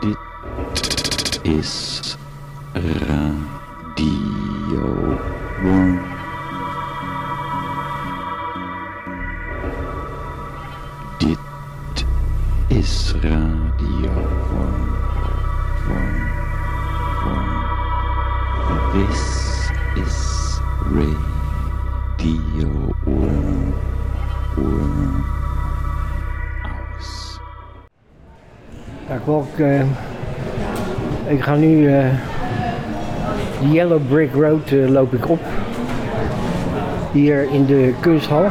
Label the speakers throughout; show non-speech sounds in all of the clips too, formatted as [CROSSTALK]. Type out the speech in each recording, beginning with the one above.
Speaker 1: Dit is Radio Worm. Dit is Radio Worm. Worm. Worm. This
Speaker 2: Eh, ik ga nu de Yellow Brick Road eh, loop ik op. Hier in de kunsthal.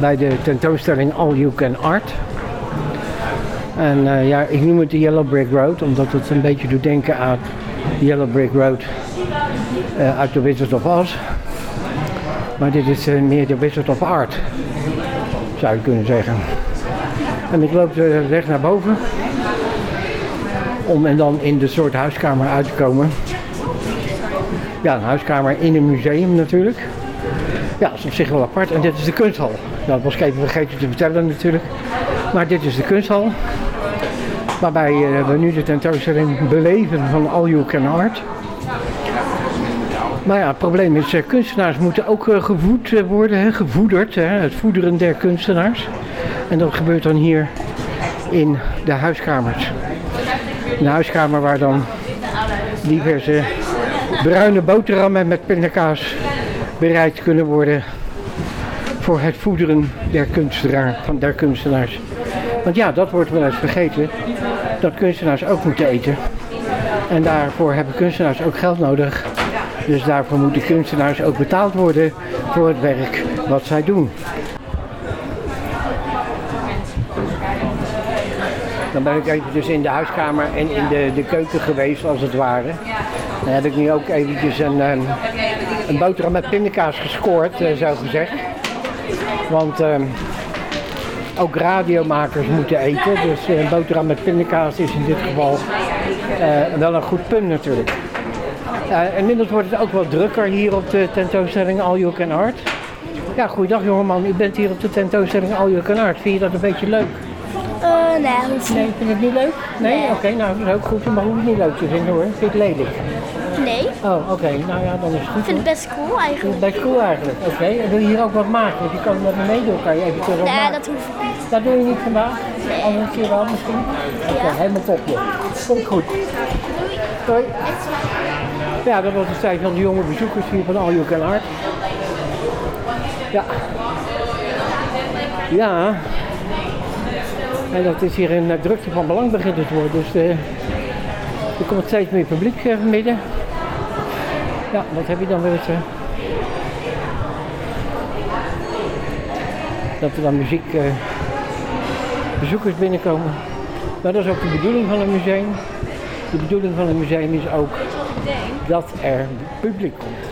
Speaker 2: Bij de tentoonstelling All You Can Art. En ja, ik noem het de Yellow Brick Road omdat het een beetje doet denken aan de Yellow Brick Road uit The Wizard of Oz. Maar dit is meer de Wizard of Art, zou je kunnen zeggen. En ik loop de weg naar boven. Om en dan in de soort huiskamer uit te komen. Ja, een huiskamer in een museum natuurlijk. Ja, dat is op zich wel apart. En dit is de kunsthal. Nou, dat was ik even vergeten te vertellen natuurlijk. Maar dit is de kunsthal. Waarbij eh, we nu de tentoonstelling beleven van All You Can Art. Maar ja, het probleem is, eh, kunstenaars moeten ook eh, gevoed worden, gevoederd. Het voederen der kunstenaars. En dat gebeurt dan hier in de huiskamers. Een huiskamer waar dan diverse bruine boterhammen met pindakaas bereid kunnen worden voor het voederen der, kunstenaar, van der kunstenaars. Want ja, dat wordt wel eens vergeten, dat kunstenaars ook moeten eten. En daarvoor hebben kunstenaars ook geld nodig. Dus daarvoor moeten kunstenaars ook betaald worden voor het werk wat zij doen. Dan ben ik eventjes in de huiskamer en in de, de keuken geweest als het ware. Dan heb ik nu ook eventjes een, ehm, een boterham met pindakaas gescoord, eh, zo gezegd. Want ehm, ook radiomakers moeten eten. Dus eh, een boterham met pindakaas is in dit geval eh, wel een goed punt natuurlijk. Uh, inmiddels wordt het ook wat drukker hier op de tentoonstelling All You Can Art. Ja, goeiedag jongeman. U bent hier op de tentoonstelling All You Can Art. Vind je dat een beetje leuk?
Speaker 3: Eh, nee, hoeft
Speaker 2: Nee, vind je het niet leuk? Nee?
Speaker 3: Nee.
Speaker 2: Oké, nou dat is ook goed. Maar hoef het niet leuk te vinden hoor. Vind je het lelijk?
Speaker 3: Nee,
Speaker 2: Oh, oké. Nou ja, dan is het goed.
Speaker 3: ik vind het best cool eigenlijk.
Speaker 2: het best cool eigenlijk. Oké, en wil je hier ook wat maken? Want je kan met me meedoen. Kan je eventueel wat
Speaker 3: Nee,
Speaker 2: maken?
Speaker 3: dat hoeft niet.
Speaker 2: Dat doe je niet vandaag? Andere keer wel misschien? Oké,
Speaker 3: Ja.
Speaker 2: helemaal top joh. Komt goed. Doei. Ja, dat was de tijd van de jonge bezoekers hier van All You Can Art. Ja. Ja. En dat is hier een eh, drukte van belang begint te worden. Dus eh, er komt steeds meer publiek eh, midden. Ja, wat heb je dan weer dat er dan muziek, bezoekers binnenkomen. Maar dat is ook de bedoeling van een museum. De bedoeling van een museum is ook dat er publiek komt.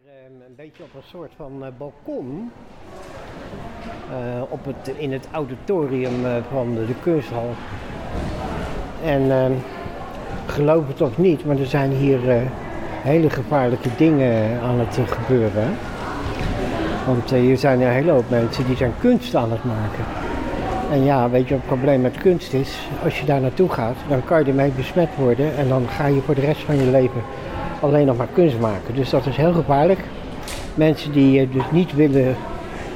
Speaker 2: Hier ehm, een beetje op een soort van eh, balkon. Eh, op het, in het auditorium eh, van de, de kunsthal. En ehm, geloof het of niet, maar er zijn hier hele gevaarlijke dingen aan het gebeuren. Want hier zijn een hele hoop mensen die zijn kunst aan het maken. En ja, weet je wat het probleem met kunst is? Als je daar naartoe gaat, dan kan je ermee besmet worden en dan ga je voor de rest van je leven alleen nog maar kunst maken. Dus dat is heel gevaarlijk. Mensen die eh, dus niet willen,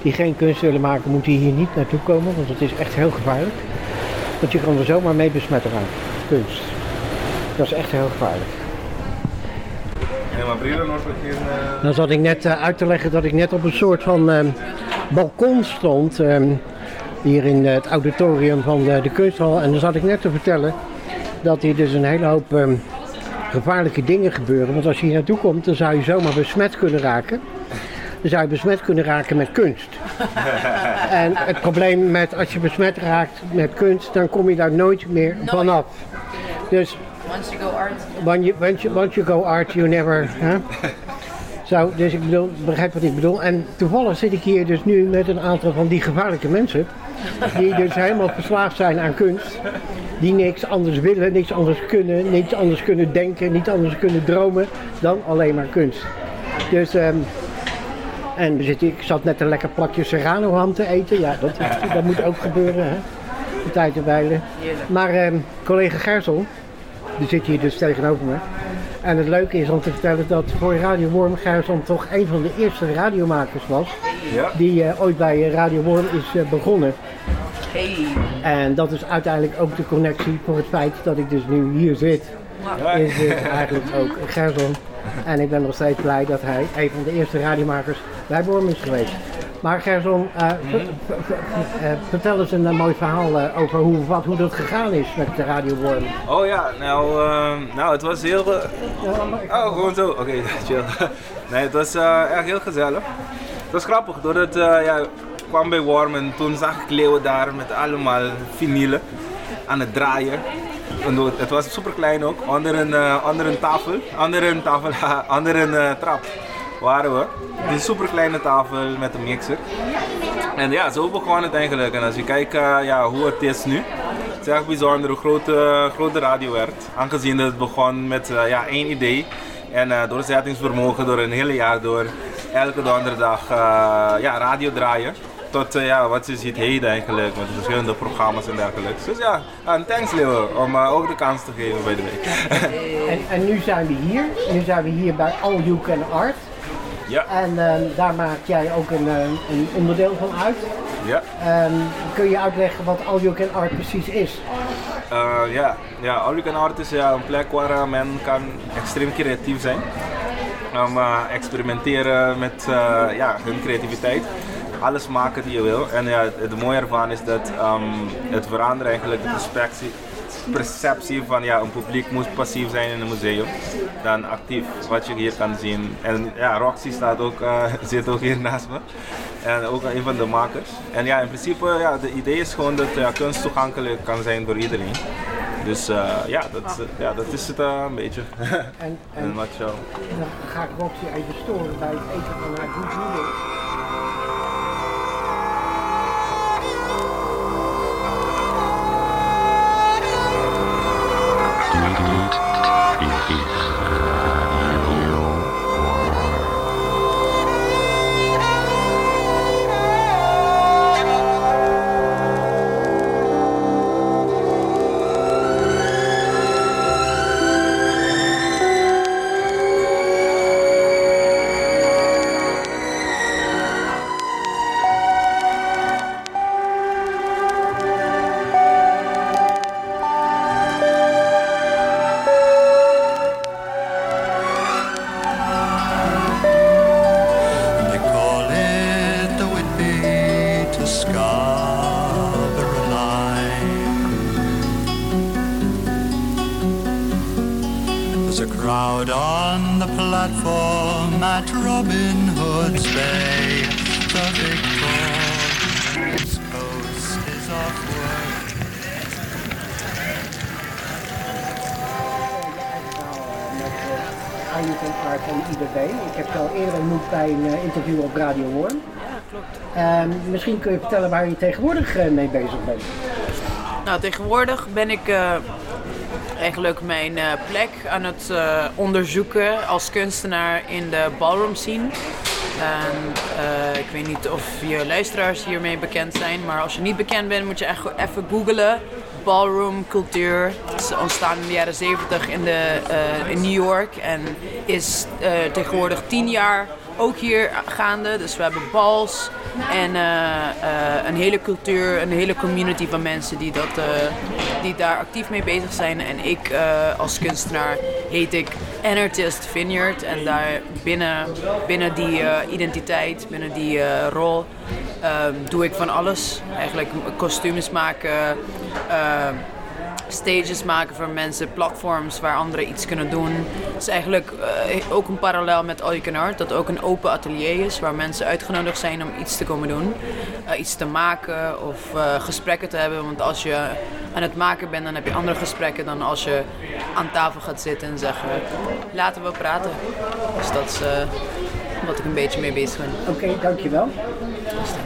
Speaker 2: die geen kunst willen maken, moeten hier niet naartoe komen, want dat is echt heel gevaarlijk. Want je kan er zomaar mee besmet raken, kunst. Dat is echt heel gevaarlijk.
Speaker 4: Na...
Speaker 2: Dan zat ik net eh, uit te leggen dat ik net op een soort van ehm, balkon stond. ehm, hier in eh, het auditorium van de, de kunsthal. En dan zat ik net te vertellen dat hier dus een hele hoop ehm, gevaarlijke dingen gebeuren. Want als je hier naartoe komt, dan zou je zomaar besmet kunnen raken. Dan zou je besmet kunnen raken met kunst. [LAUGHS] en het probleem met als je besmet raakt met kunst, dan kom je daar nooit meer vanaf. Dus
Speaker 5: Once you go art.
Speaker 2: when you, once you, once you go art, you never. Hè? [LAUGHS] Zo, dus ik bedoel, begrijp wat ik bedoel. En toevallig zit ik hier dus nu met een aantal van die gevaarlijke mensen. Die dus helemaal verslaafd zijn aan kunst. Die niks anders willen, niks anders kunnen, niks anders kunnen denken, niet anders kunnen dromen dan alleen maar kunst. Dus, ehm, en ik zat net een lekker plakje Serrano ham te eten. Ja, dat, dat moet ook gebeuren, hè. De tijd te wijlen. Maar ehm, collega Gersel, die zit hier dus tegenover me. En het leuke is om te vertellen dat voor Radio Worm Gerson toch een van de eerste radiomakers was.
Speaker 4: Ja.
Speaker 2: Die eh, ooit bij eh, Radio Worm is eh, begonnen.
Speaker 5: Hey.
Speaker 2: En dat is uiteindelijk ook de connectie voor het feit dat ik dus nu hier zit. Is dus eigenlijk ook Gerson. En ik ben nog steeds blij dat hij een van de eerste radiomakers bij Worm is geweest. Maar Gerson, eh, eh, vertel eens een mooi verhaal eh, over hoe, wat, hoe dat gegaan is met de Radio Worm.
Speaker 4: Oh ja, nou, ehm, nou het was heel... Oh, gewoon zo. Oké, [LAUGHS] chill. Nee, het was eh, echt heel gezellig. Was grappig, doordat eh ja, ik kwam bij Worm en toen zag ik Leeuwen daar met allemaal vinylen aan het draaien. En het was super klein ook, onder een, eh, onder een tafel, onder een tafel, [LAUGHS] onder een eh, trap waren we. Een super kleine tafel met een mixer. En ja, zo begon het eigenlijk. En als je kijkt ja, hoe het is nu, het is echt bijzonder hoe groot, groot de radio werd. Aangezien het begon met ja, één idee en eh, doorzettingsvermogen door een hele jaar door elke donderdag eh, ja, radio draaien. Tot eh, ja, wat je ziet heden eigenlijk, met verschillende programma's en dergelijke. Dus ja, en thanks om ook de kans te geven bij de week.
Speaker 2: En, en nu zijn we hier. Nu zijn we hier bij All You Can Art.
Speaker 4: Ja,
Speaker 2: En ehm, daar maak jij ook een, eh, een onderdeel van uit.
Speaker 4: ja.
Speaker 2: Ehm, kun je uitleggen wat All You Can Art precies is?
Speaker 4: Eh, ja, ja, All You Can Art is ja, een plek waar eh, men kan extreem creatief zijn. Om eh, experimenteren met ja, hun creativiteit. Alles maken die je wil. En ja, het, het mooie ervan is dat ehm, het verandert eigenlijk de perspectie, perceptie van ja, een publiek moet passief zijn in een museum dan actief, wat je hier kan zien. En ja, Roxy staat ook, eh, [LAUGHS] zit ook hier naast me. En ook een van de makers. En ja, in principe, ja, de idee is gewoon dat ja, kunst toegankelijk kan zijn voor iedereen. Dus eh, ja, dat, is- ja, dat is het eh, een beetje. [LAUGHS]
Speaker 2: En, en
Speaker 4: een nutshell.
Speaker 2: dan ga ik Roxy even storen bij het eten van haar goed waar je tegenwoordig eh, mee bezig bent.
Speaker 5: Nou, tegenwoordig ben ik eh, eigenlijk mijn eh, plek aan het eh, onderzoeken als kunstenaar in de ballroom scene. En eh, ik weet niet of je luisteraars hiermee bekend zijn, maar als je niet bekend bent moet je echt even googlen. Ballroom cultuur. Is ontstaan in de jaren 70 in, de, eh, in New York en is eh, tegenwoordig tien jaar ook hier gaande. Dus we hebben bals en eh, eh, een hele cultuur, een hele community van mensen die, dat, eh, die daar actief mee bezig zijn. En ik als kunstenaar heet ik Anartist Vineyard. En daar binnen, binnen die identiteit, binnen die rol, doe ik van alles. Eigenlijk kostuums maken, stages maken voor mensen, platforms waar anderen iets kunnen doen. Het is eigenlijk eh, ook een parallel met All You Can Art, dat ook een open atelier is waar mensen uitgenodigd zijn om iets te komen doen. Eh, iets te maken of eh, gesprekken te hebben. Want als je aan het maken bent, dan heb je andere gesprekken dan als je aan tafel gaat zitten en zeggen laten we praten. Dus dat is wat ik een beetje mee bezig ben.
Speaker 2: Oké, dankjewel.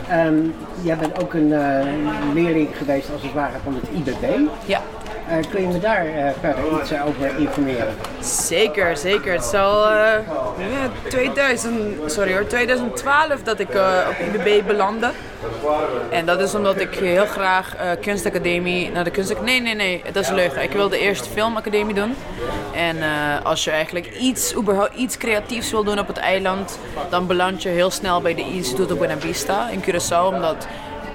Speaker 2: Ehm jij bent ook een eh, leerling geweest als het ware van het IBB.
Speaker 5: Ja.
Speaker 2: Eh, kun je me daar verder iets eh, over informeren?
Speaker 5: Zeker, zeker. Het is al eh, ja, 2000, sorry hoor, 2012 dat ik eh, op IBB belandde. En dat is omdat ik heel graag eh, kunstacademie, naar de kunstacademie, nee nee nee, dat is leugen. Ik wilde eerst filmacademie doen. En als je eigenlijk iets, überhaupt iets creatiefs wil doen op het eiland, dan beland je heel snel bij de Instituto Buenavista in Curaçao. Omdat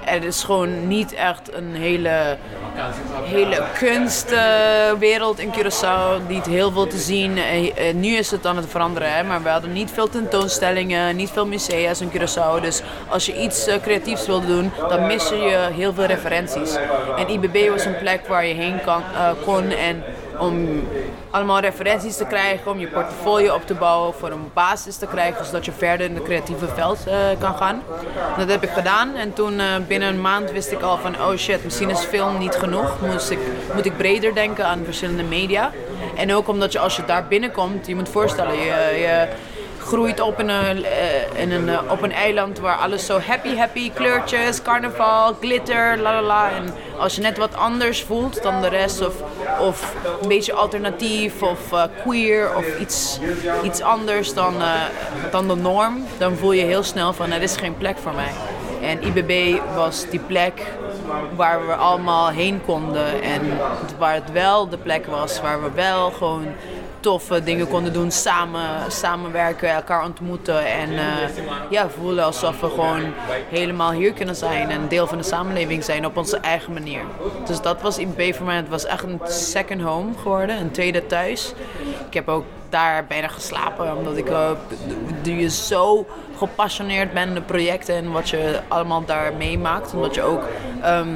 Speaker 5: er is gewoon niet echt een hele, hele kunstwereld in Curaçao. Niet heel veel te zien. Nu is het aan het veranderen, hè, maar we hadden niet veel tentoonstellingen, niet veel musea's in Curaçao. Dus als je iets eh, creatiefs wilde doen, dan mis je heel veel referenties. En IBB was een plek waar je heen eh, kon en om allemaal referenties te krijgen, om je portfolio op te bouwen, voor een basis te krijgen, zodat je verder in het creatieve veld eh, kan gaan. Dat heb ik gedaan en toen eh, binnen een maand wist ik al van, oh shit, misschien is film niet genoeg, Moest ik, moet ik breder denken aan verschillende media. En ook omdat je als je daar binnenkomt, je moet voorstellen, je, je groeit op in een, eh, in een, eh, op een eiland waar alles zo happy, happy, kleurtjes, carnaval, glitter, la la la. En als je net wat anders voelt dan de rest, of, of een beetje alternatief, of eh, queer, of iets, iets anders dan, eh, dan de norm, dan voel je heel snel van, er is geen plek voor mij. En IBB was die plek waar we allemaal heen konden. En waar het wel de plek was, waar we wel gewoon toffe dingen konden doen, samen, samenwerken, elkaar ontmoeten en eh, ja, voelen alsof we gewoon helemaal hier kunnen zijn en deel van de samenleving zijn op onze eigen manier. Dus dat was IBB voor mij, het was echt een second home geworden, een tweede thuis. Ik heb ook daar bijna geslapen, omdat ik uh, je zo gepassioneerd bent in de projecten en wat je allemaal daar meemaakt. Omdat je ook, ehm,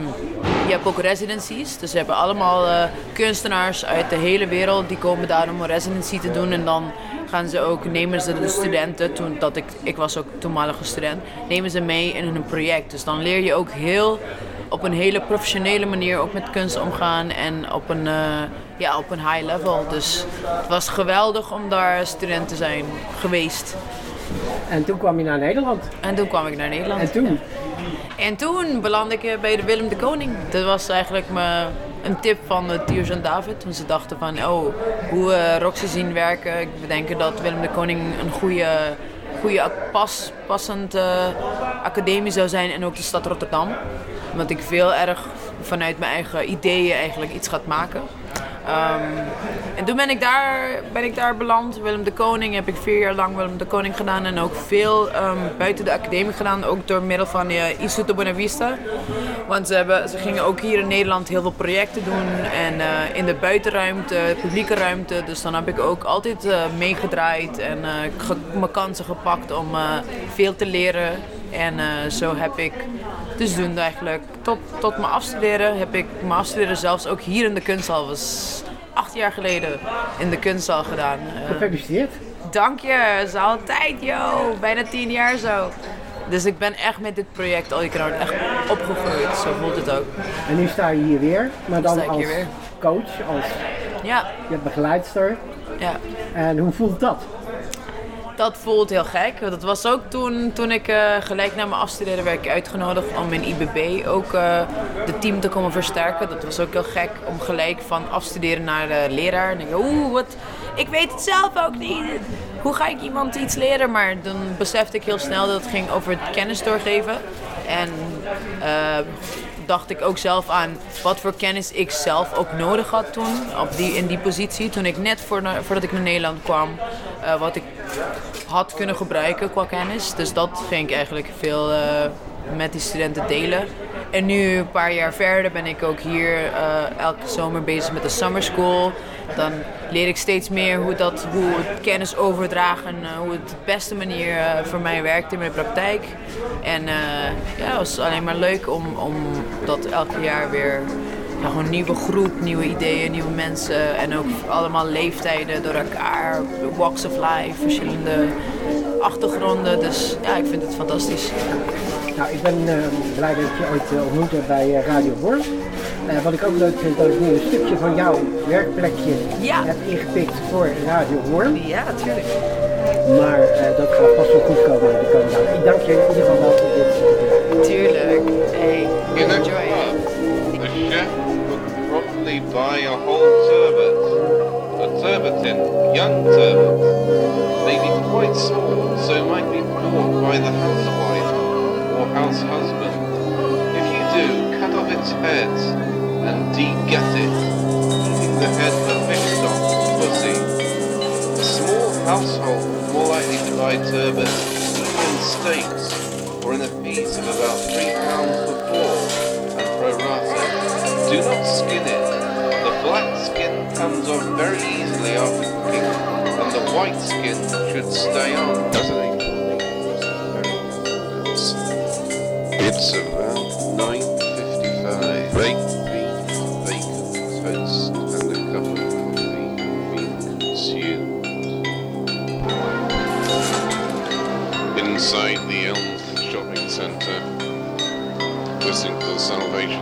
Speaker 5: je hebt ook residencies, dus we hebben allemaal eh, kunstenaars uit de hele wereld die komen daar om een residency te doen en dan gaan ze ook, nemen ze de studenten, toen dat ik, ik was ook toenmalige student, nemen ze mee in hun project. Dus dan leer je ook heel op een hele professionele manier ook met kunst omgaan en op een, eh, ja, op een high level. Dus het was geweldig om daar student te zijn geweest.
Speaker 2: En toen kwam je naar Nederland.
Speaker 5: En toen kwam ik naar Nederland.
Speaker 2: En toen?
Speaker 5: En toen belandde ik eh, bij de Willem de Koning. Dat was eigenlijk een tip van uh, Tiers en David. Toen ze dachten van, oh, hoe uh, Roxy zien werken. Ik bedenk dat Willem de Koning een goede, goede pas, passend academie zou zijn. En ook de stad Rotterdam. Omdat ik veel erg vanuit mijn eigen ideeën eigenlijk iets gaat maken. Um, en toen ben ik, daar, ben ik daar beland. Willem de Koning heb ik vier jaar lang Willem de Koning gedaan. En ook veel um, buiten de academie gedaan. Ook door middel van uh, Instituto Buenavista. Want ze, hebben, ze gingen ook hier in Nederland heel veel projecten doen. En uh, in de buitenruimte, publieke ruimte. Dus dan heb ik ook altijd uh, meegedraaid. En mijn kansen gepakt om veel te leren. En zo heb ik dus doen eigenlijk tot, tot mijn afstuderen heb ik mijn afstuderen zelfs ook hier in de kunsthal. was acht jaar geleden in de kunsthal gedaan.
Speaker 2: Gefeliciteerd.
Speaker 5: Uh, dank je, is al tijd, yo. Bijna tien jaar zo. Dus ik ben echt met dit project You Can Art echt opgegroeid. Zo voelt het ook.
Speaker 2: En nu sta je hier weer, maar dan als
Speaker 5: weer.
Speaker 2: coach, als
Speaker 5: ja.
Speaker 2: je begeleidster.
Speaker 5: Ja.
Speaker 2: En hoe voelt dat?
Speaker 5: Dat voelt heel gek. Dat was ook toen, toen ik uh, gelijk na mijn afstuderen werd uitgenodigd om in IBB ook uh, de team te komen versterken. Dat was ook heel gek om gelijk van afstuderen naar de leraar. En denk, oeh, wat, ik weet het zelf ook niet. Hoe ga ik iemand iets leren? Maar dan besefte ik heel snel dat het ging over het kennis doorgeven. En uh, dacht ik ook zelf aan wat voor kennis ik zelf ook nodig had toen. Op die, in die positie. Toen ik net voor, voordat ik naar Nederland kwam. eh, wat ik had kunnen gebruiken qua kennis. Dus dat ging ik eigenlijk veel eh, met die studenten delen. En nu, een paar jaar verder, ben ik ook hier eh, elke zomer bezig met de summer school. Dan leer ik steeds meer hoe, dat, hoe het kennis overdragen, eh, hoe het de beste manier eh, voor mij werkt in mijn praktijk. En ja, het was alleen maar leuk om, om dat elke jaar weer ja, gewoon een nieuwe groep, nieuwe ideeën, nieuwe mensen. En ook allemaal leeftijden door elkaar, walks of life, verschillende achtergronden. Dus ja, ik vind het fantastisch.
Speaker 2: Nou, ik ben eh, blij dat ik je ooit eh, ontmoet heb bij eh, Radio Worm. Eh, wat ik ook leuk vind, dat ik nu een stukje van jouw werkplekje
Speaker 5: Ja.
Speaker 2: heb ingepikt voor Radio Worm.
Speaker 5: Ja, natuurlijk.
Speaker 2: Maar eh, dat gaat pas wel goed komen de komende dagen. Ik dank je in ieder geval wel voor dit.
Speaker 5: Tuurlijk. Hey, enjoy.
Speaker 6: Probably buy a whole turbot. A turbotin, young turbot, They maybe quite small, so might be bought by the housewife or house husband. If you do, cut off its head and de-gut it, leaving the head for fish stock, pussy. A small household more likely to buy turbot in steaks or in a piece of about three pounds for four. Do not skin it. The black skin comes off very easily after cooking, and the white skin should stay on. doesn't it? It's about 9.55. Baked beef, bacon, toast, and a cup of coffee being consumed. Inside the Elmsford Shopping Centre, listening to the Salvation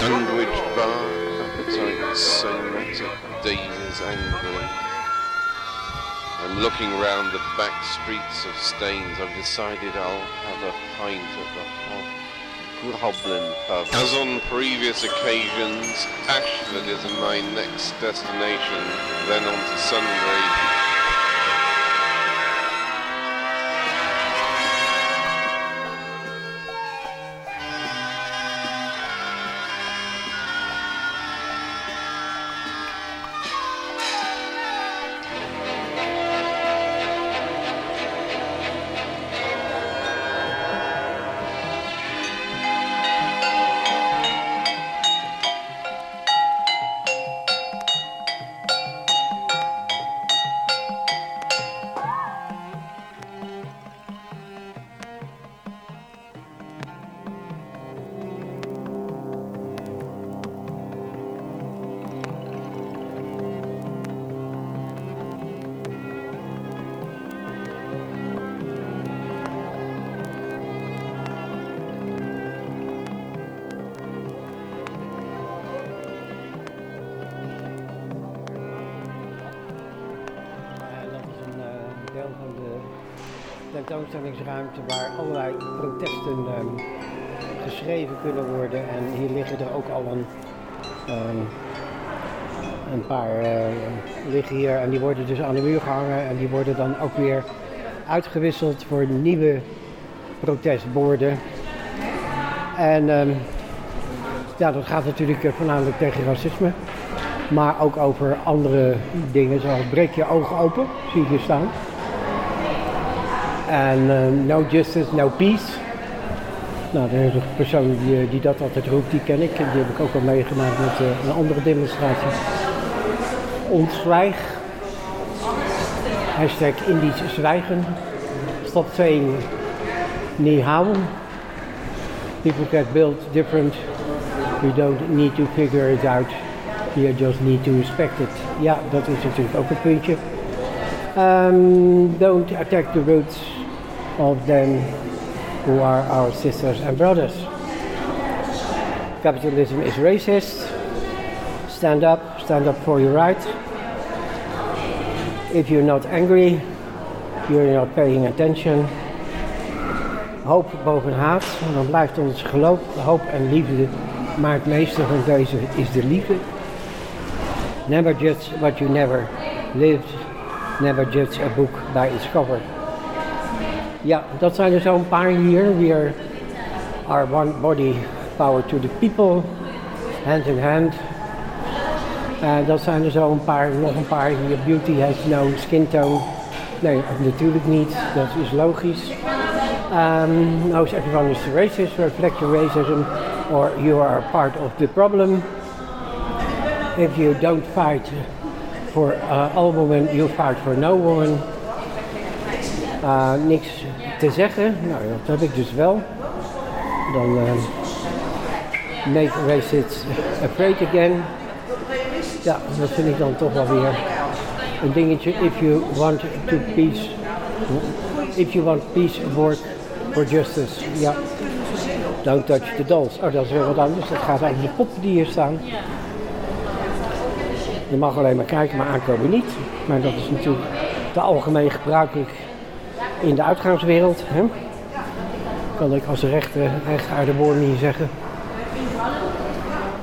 Speaker 6: Sandwich bar, appetite somatic, Davis angry. I'm looking round the back streets of Staines. I've decided I'll have a pint at the Hob- Goblin Pub. As on previous occasions, Ashford is my next destination, then on to Sunray.
Speaker 2: Tentoonstellingsruimte waar allerlei protesten ehm, geschreven kunnen worden. En hier liggen er ook al een, ehm, een paar eh, liggen hier en die worden dus aan de muur gehangen en die worden dan ook weer uitgewisseld voor nieuwe protestborden. En ehm, ja, dat gaat natuurlijk eh, voornamelijk tegen racisme. Maar ook over andere dingen zoals breek je ogen open, zie hier staan. En eh, no justice, no peace. Nou, de persoon die, eh, die dat altijd roept, die ken ik. Die heb ik ook al meegemaakt met eh, een andere demonstratie. Ontzwijg. Hashtag Indisch zwijgen. Stop saying ni hao. People get built different You don't need to figure it out. You just need to respect it. Ja, dat is natuurlijk ook een puntje. Um, don't attack the roots of them who are our sisters and brothers. Capitalism is racist. Stand up, stand up for your right. If you're not angry, you're not paying attention. Hoop boven haat, dan blijft ons geloof, hoop en liefde. Maar het meeste van deze is de liefde. Never judge what you never lived. Never judge a book by its cover. Ja, dat zijn er zo'n paar hier. We are, are one body, power to the people, hand in hand. Uh, dat zijn er zo een paar, nog een paar hier. Beauty has no skin tone. Nee, natuurlijk niet. Dat is logisch. Um, no, everyone is racist. Reflect your racism, or you are part of the problem. If you don't fight for uh, all women, you fight for no woman. Uh, niks te zeggen. Nou, dat heb ik dus wel. Dan uh, make racists afraid again. Ja, dat vind ik dan toch wel weer een dingetje. If you want to peace, if you want peace, work for justice. Ja. Don't touch the dolls. Oh, dat is weer wat anders. Dat gaat over de poppen die hier staan. Je mag alleen maar kijken, maar aankomen niet. Maar dat is natuurlijk te algemeen gebruikelijk in de uitgaanswereld. Hè? Kan ik als rechte, recht uit de woorden hier zeggen.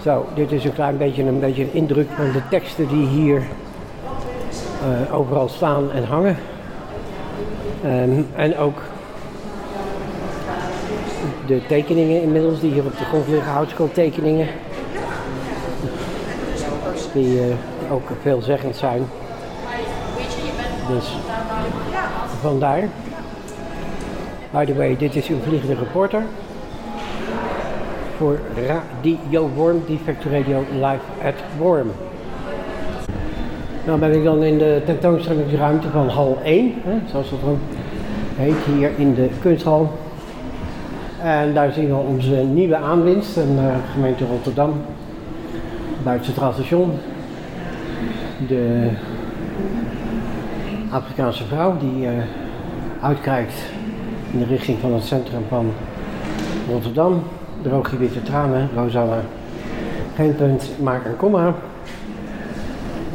Speaker 2: Zo, dit is een klein beetje een, beetje een indruk van de teksten die hier uh, overal staan en hangen. Um, en ook de tekeningen inmiddels die hier op de grond liggen, houtskooltekeningen. Die uh, ook veelzeggend zijn. Dus vandaar. By the way, dit is uw vliegende reporter. Voor Radio Worm, Defect Radio Live at Worm. Nou ben ik dan in de tentoonstellingsruimte van hal 1, hè, zoals dat dan heet, hier in de kunsthal. En daar zien we onze nieuwe aanwinst, een uh, gemeente Rotterdam, het Centraal Station. De Afrikaanse vrouw die uh, uitkijkt in de richting van het centrum van Rotterdam. Droog je witte tranen, Rosanna. Geen punt, maak een komma.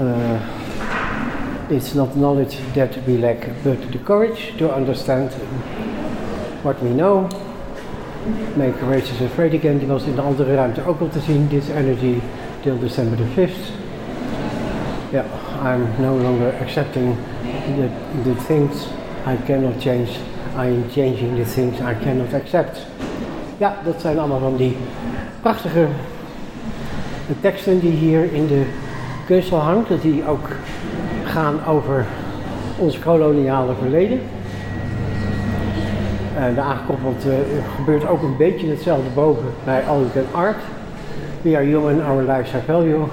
Speaker 2: Uh, it's not knowledge that we lack, but the courage to understand what we know. Make races afraid again, die was in de andere ruimte ook al te zien. This energy till December the 5th. Yeah, I'm no longer accepting the, the things I cannot change. I am changing the things I cannot accept. Ja, dat zijn allemaal van die prachtige teksten die hier in de kunsthal hangt. Dat die ook gaan over ons koloniale verleden. En daar aangekoppeld uh, gebeurt ook een beetje hetzelfde boven bij Can Art. We are human, our lives have value.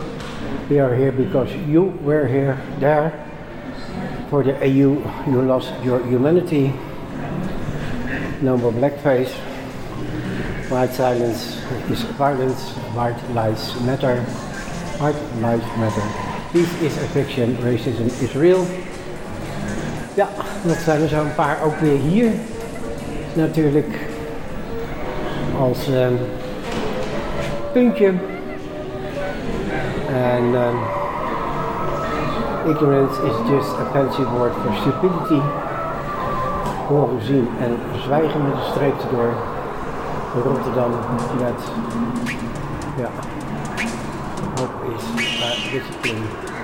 Speaker 2: We are here because you were here, there. For the AU, you lost your humanity. More blackface. White silence is violence. White lives matter. White lives matter. Peace is a fiction. Racism is real. Ja, dat zijn er zo een paar ook weer hier. Natuurlijk als um, puntje. En um, ignorance is just a fancy word for stupidity. Horen, zien en zwijgen met een streep door Rotterdam met ja, hoop is uh, discipline.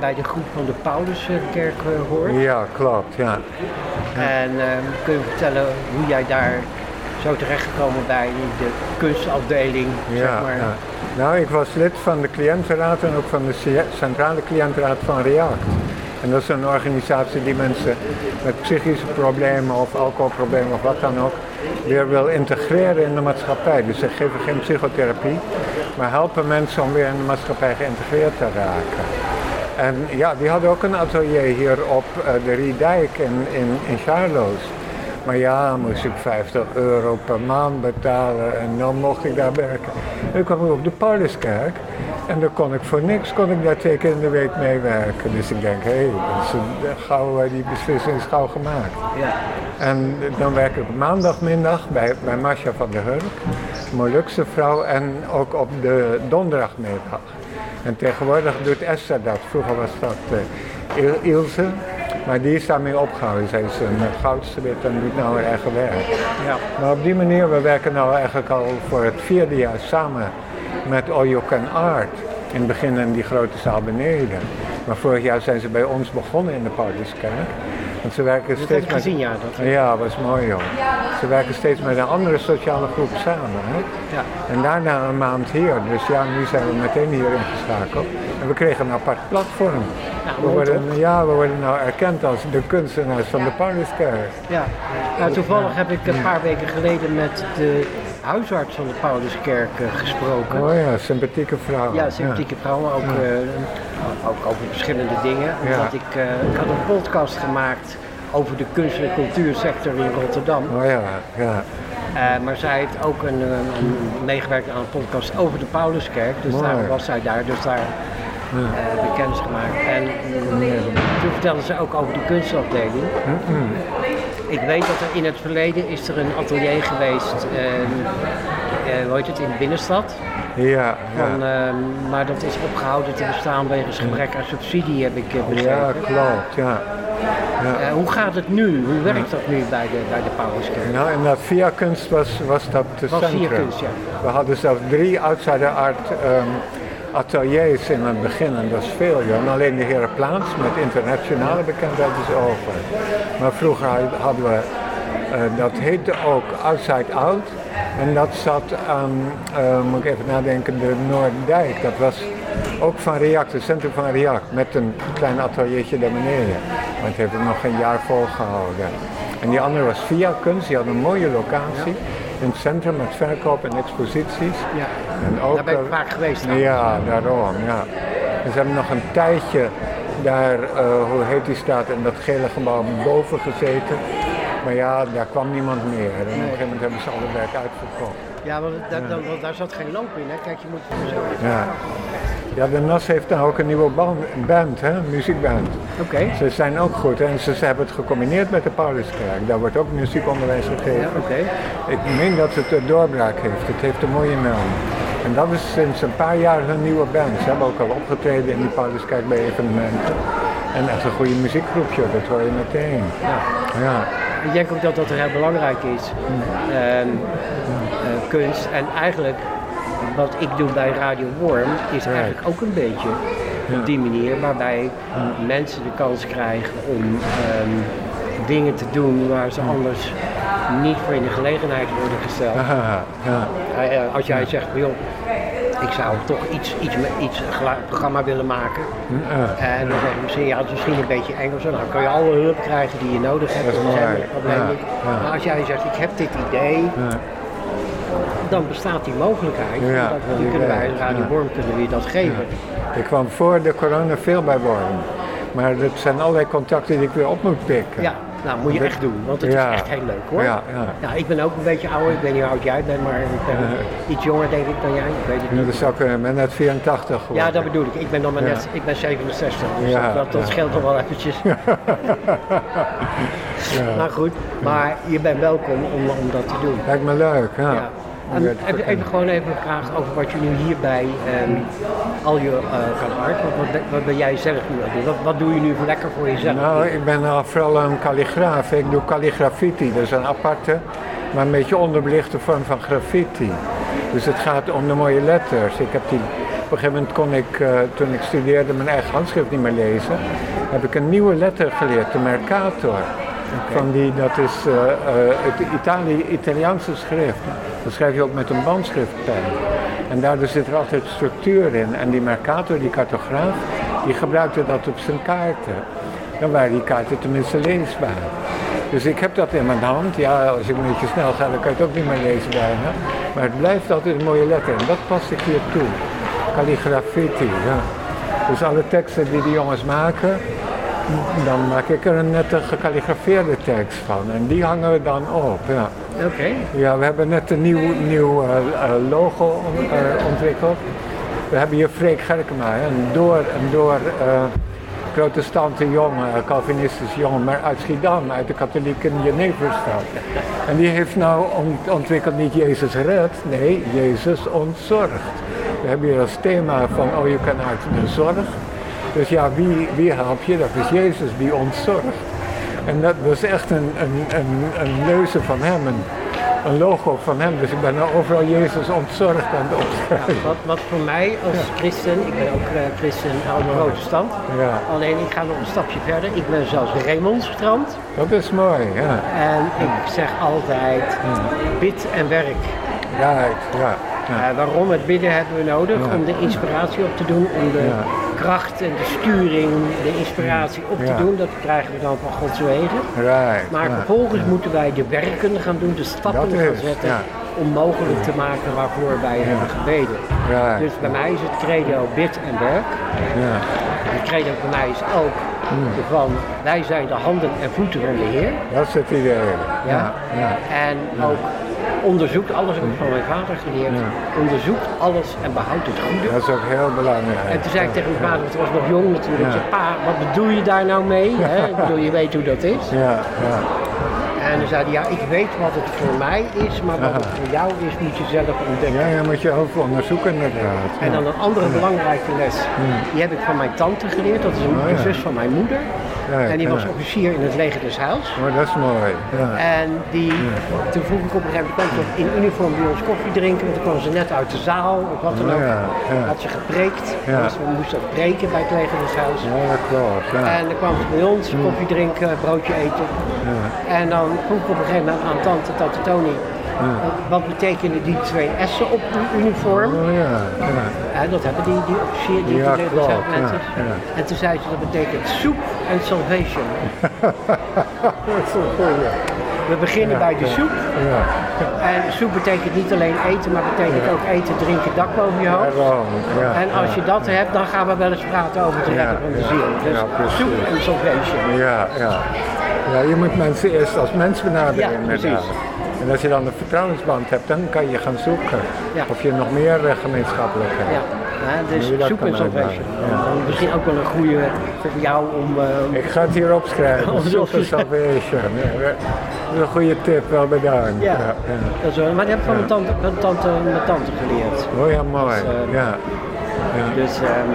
Speaker 2: Bij de groep van de Pauluskerk eh, hoort.
Speaker 7: Ja, klopt, ja.
Speaker 2: En ehm, kun je vertellen hoe jij daar zo terechtgekomen bij de kunstafdeling, zeg
Speaker 7: Ja,
Speaker 2: maar.
Speaker 7: ja. Nou, ik was lid van de cliëntenraad en ook van de centrale cliëntenraad van REACT. En dat is een organisatie die mensen met psychische problemen of alcoholproblemen of wat dan ook weer wil integreren in de maatschappij. Dus ze geven geen psychotherapie, maar helpen mensen om weer in de maatschappij geïntegreerd te raken. En ja, die hadden ook een atelier hier op eh, de Riedijk in, in, in Charloes. Maar ja, moest ik 50 euro per maand betalen en dan mocht ik daar werken. En ik kwam ik op de Pauluskerk en dan kon ik voor niks kon ik daar twee keer in de week mee werken. Dus ik denk, hé, hey, gauw, eh, die beslissing is gauw gemaakt.
Speaker 2: Ja.
Speaker 7: En dan werk ik maandagmiddag bij, bij Masha van der Hurk, Molukse vrouw, en ook op de donderdagmiddag. En tegenwoordig doet Esther dat. Vroeger was dat eh, Il- Ilse, maar die is daarmee opgehouden. Zij is een eh, goudstudent en doet nou haar eigen werk.
Speaker 2: Ja.
Speaker 7: Maar op die manier, we werken nou eigenlijk al voor het vierde jaar samen met Can Art. In het begin in die grote zaal beneden. Maar vorig jaar zijn ze bij ons begonnen in de Pauluskerk. Want ze werken
Speaker 2: Dat
Speaker 7: steeds
Speaker 2: heb ik
Speaker 7: met...
Speaker 2: gezien, ja. Dat,
Speaker 7: Ja, was mooi joh. Ze werken steeds met een andere sociale groep samen. Hè?
Speaker 2: Ja.
Speaker 7: En daarna een maand hier. Dus ja, nu zijn we meteen hier ingeschakeld. En we kregen een apart platform.
Speaker 2: Ja,
Speaker 7: we worden, ja, we worden nou erkend als de kunstenaars van de Pauluskerk.
Speaker 2: ja. Nou, toevallig heb ik een paar weken geleden met de huisarts van de Pauluskerk eh, gesproken.
Speaker 7: Oh ja, sympathieke vrouw.
Speaker 2: Ja, sympathieke vrouwen, ook, eh, ook over verschillende dingen.
Speaker 7: Ja.
Speaker 2: Omdat ik, eh, ik had een podcast gemaakt over de kunst- en cultuursector in Rotterdam.
Speaker 7: Oh ja, ja.
Speaker 2: Maar zij heeft ook een, een, meegewerkt aan een podcast over de Pauluskerk. Dus
Speaker 7: Mooi.
Speaker 2: daar was zij daar, dus daar heb ik kennis gemaakt. En mm, toen vertelde ze ook over de kunstafdeling. Ik weet dat er in het verleden is er een atelier geweest, eh, hoe heet het, in de binnenstad.
Speaker 7: Ja,
Speaker 2: Van,
Speaker 7: ja.
Speaker 2: eh, maar dat is opgehouden te bestaan wegens gebrek aan subsidie, heb ik eh,
Speaker 7: Ja,
Speaker 2: begrepen.
Speaker 7: klopt, ja.
Speaker 2: Eh, hoe gaat het nu? Hoe werkt dat nu bij de, bij de Pauluskerk?
Speaker 7: Nou, en dat via kunst was, was dat de
Speaker 2: Was via
Speaker 7: centrum.
Speaker 2: kunst, ja.
Speaker 7: We hadden zelfs drie outsider art ehm, ateliers in het begin en dat is veel. joh. En alleen de Herenplaats met internationale bekendheid is over. Maar vroeger had- hadden we, eh, dat heette ook Outside Out. En dat zat aan, eh, moet ik even nadenken, de Noorddijk. Dat was ook van React, het centrum van React, met een klein ateliertje daar beneden. Maar het heeft nog geen jaar volgehouden. En die andere was Via Kunst, die had een mooie locatie in het centrum met verkoop en exposities.
Speaker 2: Ja.
Speaker 7: En ook,
Speaker 2: Daar ben ik
Speaker 7: eh,
Speaker 2: vaak geweest.
Speaker 7: Ja, daarom, ja. En ze hebben nog een tijdje daar, eh, hoe heet die staat, in dat gele gebouw boven gezeten. Maar ja, daar kwam niemand meer. En op een gegeven moment hebben ze alle werk uitverkocht.
Speaker 2: Ja, want daar, zat geen loop in. Hè? Kijk, je moet zo
Speaker 7: Ja. Ja, de NAS heeft nou ook een nieuwe band, band hè, een muziekband.
Speaker 2: Oké.
Speaker 7: Ze zijn ook goed en ze, ze hebben het gecombineerd met de Pauluskerk. Daar wordt ook muziekonderwijs gegeven.
Speaker 2: Ja, oké.
Speaker 7: Ik meen dat het een doorbraak heeft. Het heeft een mooie naam. En dat is sinds een paar jaar een nieuwe band. Ze hebben ook al opgetreden in die Pauluskerk bij evenementen. En echt een goede muziekgroepje, dat hoor je meteen.
Speaker 2: Ja.
Speaker 7: Ja,
Speaker 2: Ik denk ook dat dat heel belangrijk is. Ehm, eh, kunst. En eigenlijk, wat ik doe bij Radio Worm, is eigenlijk ook een beetje op die manier. Waarbij mensen de kans krijgen om ehm, dingen te doen waar ze anders niet voor in de gelegenheid worden gesteld.
Speaker 7: Haha, ja.
Speaker 2: Eh, eh, als jij zegt, joh, ik zou toch iets, iets, met- iets programma willen maken.
Speaker 7: Ja.
Speaker 2: En dan zeg je misschien, ja, het is misschien een beetje Engels. En dan kan je alle hulp krijgen die je nodig hebt.
Speaker 7: Dat is
Speaker 2: probleem
Speaker 7: Ja, ja.
Speaker 2: Maar als jij zegt, ik heb dit idee,
Speaker 7: Ja.
Speaker 2: dan bestaat die mogelijkheid.
Speaker 7: Ja,
Speaker 2: dat
Speaker 7: die
Speaker 2: kunnen wij Radio
Speaker 7: ja.
Speaker 2: Worm kunnen we je dat geven.
Speaker 7: Ik kwam voor de corona veel bij Worm. Maar dat zijn allerlei contacten die ik weer op moet pikken.
Speaker 2: Ja, nou moet je echt doen, want het
Speaker 7: Ja.
Speaker 2: is echt heel leuk hoor.
Speaker 7: Ja, ja.
Speaker 2: ik ben ook een beetje ouder, ik weet niet hoe oud jij bent, maar ik ben iets jonger denk ik dan jij. Ik weet het
Speaker 7: Ja,
Speaker 2: niet.
Speaker 7: dat zou kunnen. Ik ben net 84 geworden.
Speaker 2: Ja, dat bedoel ik. Ik ben nog maar
Speaker 7: Ja.
Speaker 2: net, ik ben 67, dus
Speaker 7: Ja,
Speaker 2: dat, scheelt nog wel eventjes. [LAUGHS] Maar goed, maar je bent welkom om, om dat te doen.
Speaker 7: Lijkt me leuk, ja.
Speaker 2: En even, even gewoon even een vraag over wat je nu hierbij ehm al je uh, kan art, wat, wat, ben- wat ben jij zelf nu aan het doen? Wat, wat doe je nu lekker voor jezelf?
Speaker 7: Nou, ik ben uh, vooral een kalligraaf. Ik doe kalligrafiti, dat is een aparte, maar een beetje onderbelichte vorm van graffiti. Dus het gaat om de mooie letters. Ik heb die, op een gegeven moment kon ik, eh, toen ik studeerde, mijn eigen handschrift niet meer lezen. Heb ik een nieuwe letter geleerd, de Mercator. Van die, dat is eh, eh, het Itali Italiaanse schrift. Dat schrijf je ook met een bandschriftpen. En daardoor zit er altijd structuur in. En die Mercator, die cartograaf, die gebruikte dat op zijn kaarten. Dan waren die kaarten tenminste leesbaar. Dus ik heb dat in mijn hand. Ja, als ik een beetje snel ga, dan kan je het ook niet meer lezen bijna. Maar het blijft altijd een mooie letter. En dat past ik hier toe. Calligrafiti, ja. Dus alle teksten die die jongens maken, dan maak ik er een nette gekalligrafeerde tekst van. En die hangen we dan op, ja.
Speaker 2: Oké.
Speaker 7: Ja, we hebben net een nieuw, nieuw eh, eh, logo on- eh, ontwikkeld. We hebben hier Freek Gerkema, een door en door protestante jongen, Calvinistische jongen, maar uit Schiedam, uit de katholieke Jeneverstad. En die heeft nou ont- ontwikkeld niet Jezus redt, nee, Jezus ontzorgt. We hebben hier als thema van oh je kan uit de zorg. Dus ja, wie, wie help je? Dat is Jezus die ontzorgt. En dat was echt een, een, een, een leuze van hem, een, een logo van hem. Dus ik ben nou overal Jezus ontzorgd aan het opschrijven.
Speaker 2: Wat, wat voor mij als christen, ik ben ook eh, christen uit de protestant,
Speaker 7: Ja.
Speaker 2: alleen ik ga nog een stapje verder. Ik ben zelfs remonstrant
Speaker 7: Dat is mooi, ja.
Speaker 2: en ik zeg altijd bid en werk.
Speaker 7: Ja. ja.
Speaker 2: Eh, waarom? Het bidden hebben we nodig om de inspiratie op te doen, om de. Kracht en de sturing, de inspiratie op te doen. Dat krijgen we dan van Gods wegen.
Speaker 7: Right,
Speaker 2: Maar vervolgens moeten wij de werken gaan doen, de stappen
Speaker 7: Dat
Speaker 2: gaan
Speaker 7: is,
Speaker 2: zetten om mogelijk te maken waarvoor wij hebben gebeden. Dus bij mij is het credo bid en werk.
Speaker 7: ja.
Speaker 2: Het credo bij mij is ook van wij zijn de handen en voeten van de Heer.
Speaker 7: Dat is het idee.
Speaker 2: Ja.
Speaker 7: Ja, ja.
Speaker 2: En ook onderzoekt alles, heb ik van mijn vader geleerd. Onderzoekt alles en behoudt het goede.
Speaker 7: Dat is ook heel belangrijk.
Speaker 2: En toen zei ik tegen mijn vader, want was nog jong natuurlijk,
Speaker 7: Ja.
Speaker 2: ik zei, pa, wat bedoel je daar nou mee? Hè? Ik bedoel, je weet hoe dat is.
Speaker 7: Ja, ja.
Speaker 2: En dan zei hij, ja, ik weet wat het voor mij is, maar wat het voor jou is, moet je zelf ontdekken.
Speaker 7: Ja, je moet je ook onderzoeken inderdaad.
Speaker 2: En dan een andere belangrijke les, die heb ik van mijn tante geleerd, dat is een,
Speaker 7: Oh, ja.
Speaker 2: zus van mijn moeder. En die was officier in het leger des.
Speaker 7: Maar dat is mooi. Ja.
Speaker 2: En die, toen vroeg ik op een gegeven moment, in uniform bij ons koffie drinken, want toen kwam ze net uit de zaal of wat dan
Speaker 7: Oh,
Speaker 2: ook. Had ze gepreekt,
Speaker 7: Ja.
Speaker 2: dus we moesten preken bij het leger des.
Speaker 7: Ja, klopt. Ja.
Speaker 2: En dan kwam ze bij ons, koffie drinken, broodje eten. En dan vroeg ik op een gegeven moment aan tante, tante Tony, wat betekenen die twee S'en op uw uniform?
Speaker 7: Oh ja,
Speaker 2: dat hebben die, die officier, die
Speaker 7: Ja,
Speaker 2: mensen.
Speaker 7: ja, ja.
Speaker 2: En toen zei ze, dat betekent soep en salvation.
Speaker 7: Dat is. [LAUGHS]
Speaker 2: We beginnen bij de soep.
Speaker 7: Ja.
Speaker 2: En soep betekent niet alleen eten, maar betekent ook eten, drinken, dak boven je hoofd. En als je dat hebt, dan gaan we wel eens praten over het redden van de
Speaker 7: ja,
Speaker 2: ziel. Dus soep en salvation.
Speaker 7: Ja, ja. Ja, je moet mensen eerst als mens benaderen
Speaker 2: Ja, precies.
Speaker 7: En als je dan een vertrouwensband hebt, dan kan je gaan zoeken
Speaker 2: Ja.
Speaker 7: of je nog meer eh, gemeenschappelijk hebt.
Speaker 2: Ja, hè, dus zoek eens op.
Speaker 7: Ja.
Speaker 2: Misschien ook wel een goede voor jou om... eh,
Speaker 7: Ik ga het hier opschrijven. [LAUGHS] Super
Speaker 2: zo.
Speaker 7: salvation. Ja, [LAUGHS] Dat is een goede tip, wel bedankt.
Speaker 2: Ja.
Speaker 7: ja.
Speaker 2: dat is wel- maar dat heb ik van mijn tante, mijn tante, mijn tante geleerd.
Speaker 7: Oh ja, mooi.
Speaker 2: Dus, eh,
Speaker 7: ja. Ja.
Speaker 2: Dus, ehm,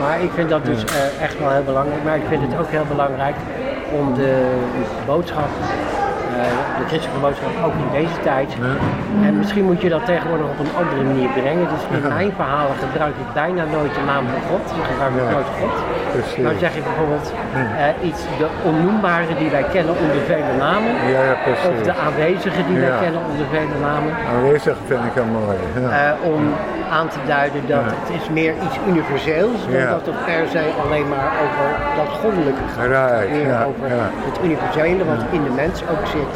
Speaker 2: maar ik vind dat dus eh, echt wel heel belangrijk. Maar ik vind het ook heel belangrijk om de boodschap, de christelijke boodschap, ook in deze tijd. En misschien moet je dat tegenwoordig op een andere manier brengen. Dus in mijn verhalen gebruik ik bijna nooit de naam van God. Ik gebruik
Speaker 7: Ja.
Speaker 2: nooit God.
Speaker 7: Precies.
Speaker 2: Nou zeg ik bijvoorbeeld eh, iets, de onnoembare die wij kennen onder vele namen.
Speaker 7: Ja, ja, precies.
Speaker 2: Of de aanwezigen die wij kennen onder vele namen.
Speaker 7: Aanwezig vind ik heel mooi. Ja.
Speaker 2: Eh, om aan te duiden dat
Speaker 7: Ja.
Speaker 2: het is meer iets universeels dan
Speaker 7: Ja.
Speaker 2: dat het per se alleen maar over dat goddelijke gaat.
Speaker 7: Right,
Speaker 2: meer
Speaker 7: ja,
Speaker 2: over
Speaker 7: ja.
Speaker 2: het universele wat in de mens ook zit.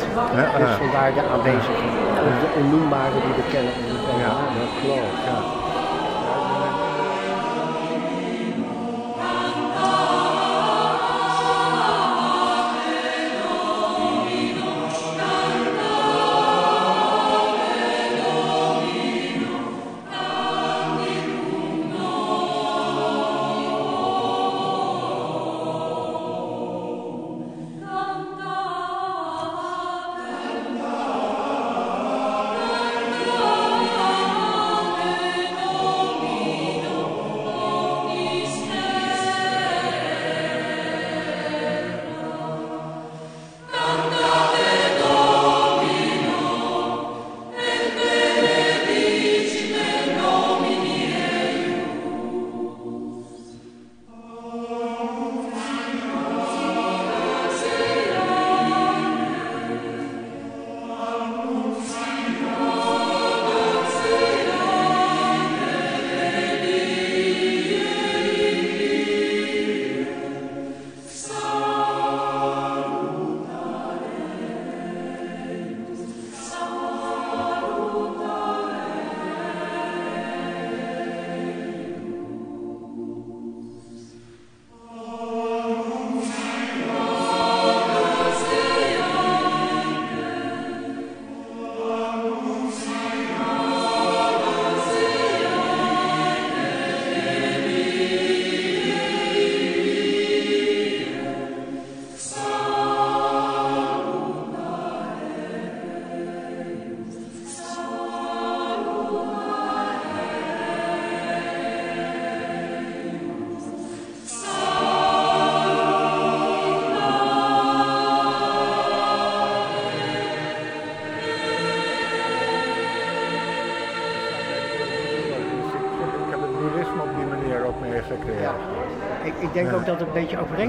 Speaker 2: Dus vandaar de aanwezigen. Of de onnoembare die we kennen
Speaker 7: Ja,
Speaker 2: namen.
Speaker 7: dat klopt.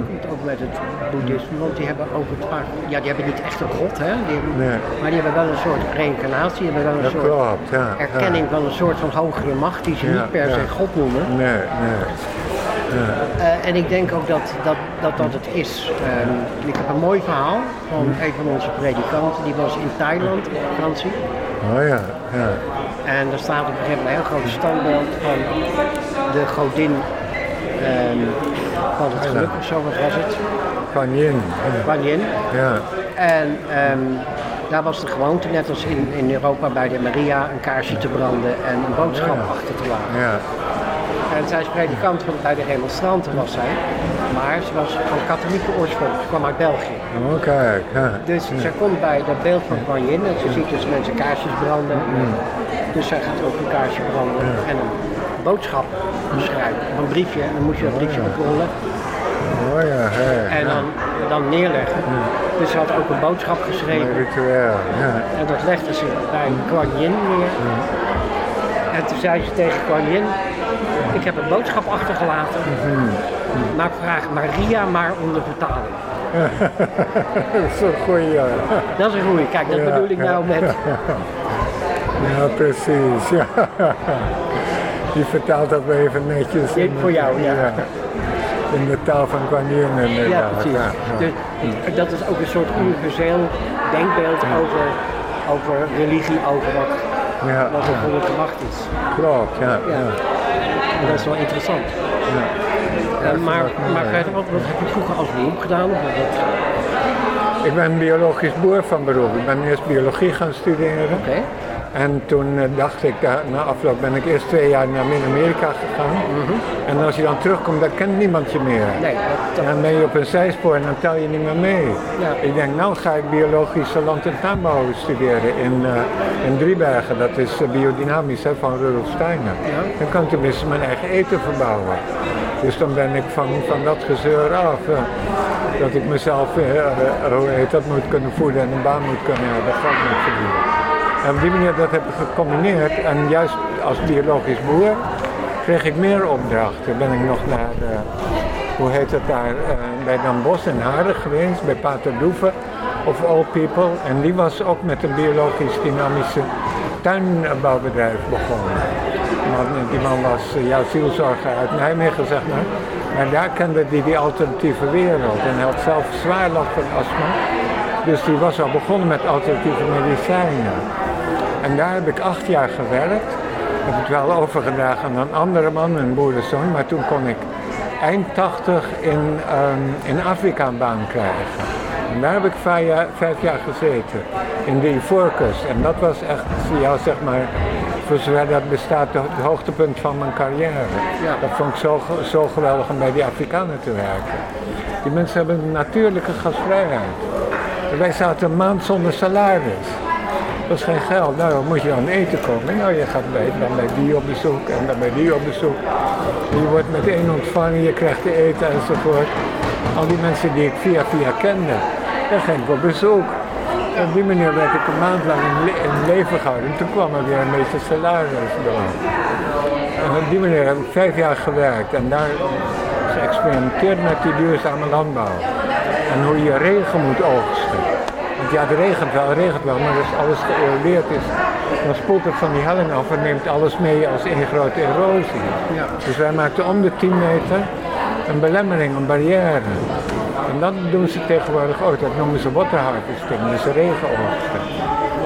Speaker 2: Overeenkomt ook met het boeddhisme, want die hebben ook het vaak, ja die hebben niet echt een god hè, die hebben-
Speaker 7: Nee.
Speaker 2: maar die hebben wel een soort reïncarnatie, die hebben wel een
Speaker 7: Dat
Speaker 2: soort
Speaker 7: klopt, ja.
Speaker 2: erkenning van een soort van hogere macht die ze
Speaker 7: Ja,
Speaker 2: niet per se god noemen.
Speaker 7: Nee, nee.
Speaker 2: Eh, en ik denk ook dat dat, dat, dat het is. Ehm, ik heb een mooi verhaal van een van onze predikanten, die was in Thailand op vakantie.
Speaker 7: Oh ja, ja.
Speaker 2: En er staat op een gegeven moment een heel groot standbeeld van de godin ehm, van het geluk of zo, wat was het?
Speaker 7: Van Yin. Ja.
Speaker 2: En ehm, daar was de gewoonte, net als in, in Europa bij de Maria, een kaarsje te branden en een boodschap
Speaker 7: Ja.
Speaker 2: achter te laten.
Speaker 7: Ja.
Speaker 2: En zij is predikant van, bij de remonstranten was zij, maar ze was van katholieke oorsprong, ze kwam uit België.
Speaker 7: Oh kijk, ja.
Speaker 2: Dus zij komt bij dat beeld van Kuan Yin en ze ziet dus mensen kaarsjes branden. Dus zij gaat ook een kaarsje branden en een boodschap schrijven op een briefje. En dan moet je dat briefje oprollen
Speaker 7: Oh ja, hè.
Speaker 2: en dan, dan neerleggen. Dus ze had ook een boodschap geschreven.
Speaker 7: Een ritueel, ja.
Speaker 2: En dat legde ze bij Kuan Yin neer. En toen zei ze tegen Kuan Yin, ik heb een boodschap achtergelaten. Maar ik vraag Maria maar om de vertaling. [LAUGHS]
Speaker 7: Dat is een goeie, ja.
Speaker 2: Dat is een goeie. Kijk, dat
Speaker 7: Ja,
Speaker 2: bedoel ik nou met...
Speaker 7: Ja, precies, ja. Die vertaalt dat weer even netjes.
Speaker 2: Voor jou, ja.
Speaker 7: In de taal van Kuan Yin inderdaad.
Speaker 2: Ja, precies. Dus dat is ook een soort universeel denkbeeld over, over religie, over wat, wat een goddelijke macht is.
Speaker 7: klopt, ja.
Speaker 2: En dat is wel interessant. Eh, maar, maar verder, wat, wat heb je vroeger als beroep gedaan? Of wat,
Speaker 7: Ik ben biologisch boer van beroep. Ik ben eerst biologie gaan studeren.
Speaker 2: Oké.
Speaker 7: En toen eh, dacht ik, eh, na afloop ben ik eerst twee jaar naar Midden-Amerika gegaan. En als je dan terugkomt, dan kent niemand je meer.
Speaker 2: Mhm. Nee, dat,
Speaker 7: dan ben je op een zijspoor en dan tel je niet meer mee.
Speaker 2: Ja.
Speaker 7: Ik denk, nou ga ik biologische land- en tuinbouw studeren in, eh, in Driebergen. Dat is biodynamisch hè, van Rudolf Steiner. Dan kan ik tenminste mijn eigen eten verbouwen. Dus dan ben ik van, van dat gezeur af. dat ik mezelf, hoe heet dat, moet kunnen voeden en een baan moet kunnen hebben, geld moet verdienen. En op die manier dat heb ik gecombineerd. En juist als biologisch boer kreeg ik meer opdrachten. Ben ik nog naar, eh, hoe heet het daar, eh, bij Dan Bos in Haren geweest, bij Pater Doeven of All People. En die was ook met een biologisch dynamische tuinbouwbedrijf begonnen. Die man was uh, jouw zielzorger uit Nijmegen, zeg maar. Maar daar kende hij die alternatieve wereld. En hij had zelf zwaar last van astma. Dus die was al begonnen met alternatieve medicijnen. En daar heb ik acht jaar gewerkt. Ik heb het wel overgedragen aan een andere man, een boerenzoon. Maar toen kon ik eind 80 in, ehm, in Afrika een baan krijgen. En daar heb ik vijf jaar, vijf jaar gezeten. In de Ivoorkust. En dat was echt, ja, zeg maar, voor zover dat bestaat, het hoogtepunt van mijn carrière. Dat vond ik zo, zo geweldig om bij die Afrikanen te werken. Die mensen hebben een natuurlijke gastvrijheid. En wij zaten een maand zonder salaris. Dat is geen geld. Nou, dan moet je dan eten komen. Nou, je gaat bij, dan bij die op bezoek en dan bij die op bezoek. Je wordt meteen ontvangen, je krijgt te eten enzovoort. Al die mensen die ik via via kende, daar ging ik op bezoek. Op die manier werd ik een maand lang in, le- in leven gehouden. En toen kwam er weer een beetje salaris door. En op die manier heb ik vijf jaar gewerkt en daar geëxperimenteerd met die duurzame landbouw. En hoe je regen moet oogsten. Want ja, het regent wel, het regent wel, maar als alles geërodeerd is, dan spoelt het van die helling af en neemt alles mee als één grote erosie. Dus wij maakten om de 10 meter een belemmering, een barrière. En dat doen ze tegenwoordig ook, dat noemen ze water harvesting, dus regenoogsten.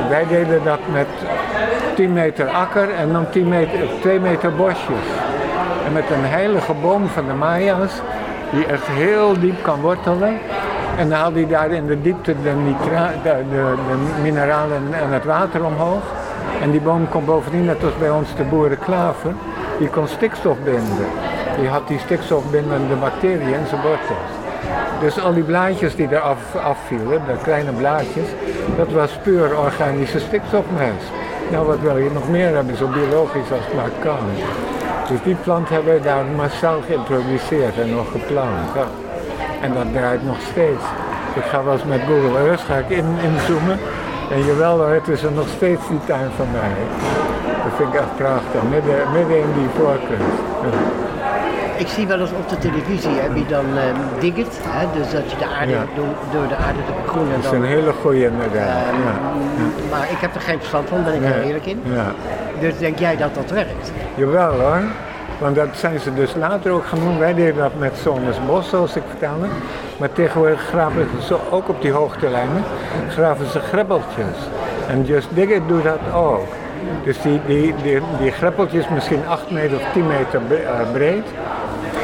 Speaker 7: En Wij deden dat met 10 meter akker en dan 10 meter, 2 meter bosjes. En met een heilige boom van de Maya's, die echt heel diep kan wortelen. En haal die daar in de diepte de, de, mineralen en het water omhoog. En die boom kon bovendien, net als bij ons de boerenklaver, die kon stikstof binden. Die had die stikstofbindende bacteriën in zijn wortels. Dus al die blaadjes die er af, afvielen, de kleine blaadjes, dat was puur organische stikstofmest. Nou, wat wil je nog meer hebben, zo biologisch als het maar kan. Dus die plant hebben we daar massaal geïntroduceerd en nog geplant. En dat draait nog steeds. Ik ga wel eens met Google Earth ga ik in, inzoomen. En jawel het is er nog steeds die tuin van mij. Dat vind ik echt prachtig, midden, midden in die voorkust. Ja.
Speaker 2: Ik zie wel eens op de televisie heb je dan eh hè, dus dat je de aarde
Speaker 7: Ja.
Speaker 2: door, door de aarde te begroenen.
Speaker 7: Dat is
Speaker 2: dan,
Speaker 7: een hele goeie inderdaad.
Speaker 2: Ehm,
Speaker 7: ja.
Speaker 2: Maar ik heb er geen verstand van, ben ik
Speaker 7: Nee.
Speaker 2: eerlijk in.
Speaker 7: Ja.
Speaker 2: Dus denk jij dat dat werkt?
Speaker 7: Jawel hoor. Want dat zijn ze dus later ook gaan doen. Wij deden dat met Zones Bos, zoals ik vertelde. Maar tegenwoordig graven ze ook op die hoogtelijnen, graven ze greppeltjes. En Just Dig It doet dat ook. Dus die, die, die, die greppeltjes misschien 8 meter of 10 meter eh, breed.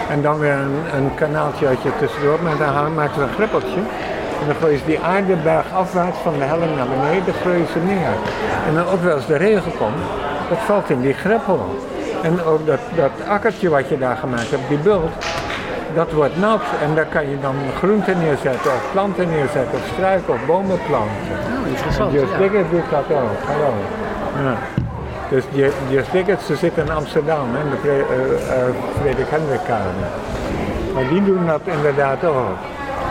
Speaker 7: En dan weer een, een kanaaltje had je tussendoor, maar dan maken ze een greppeltje. En dan gooien ze die aardeberg afwaarts van de helling naar beneden, gooien ze neer. En dan ook wel als de regen komt, dat valt in die greppel. En ook dat, dat akkertje wat je daar gemaakt hebt, die bult, dat wordt nat. En daar kan je dan groenten neerzetten, of planten neerzetten, of struiken, of bomen planten.
Speaker 2: Oh, interessant.
Speaker 7: Just
Speaker 2: ja.
Speaker 7: Doet dat ook, hallo. Ja. Dus Ju- Just Diggit, ze zitten in Amsterdam, in de Pre- eh, eh, Frederik. Maar die doen dat inderdaad ook.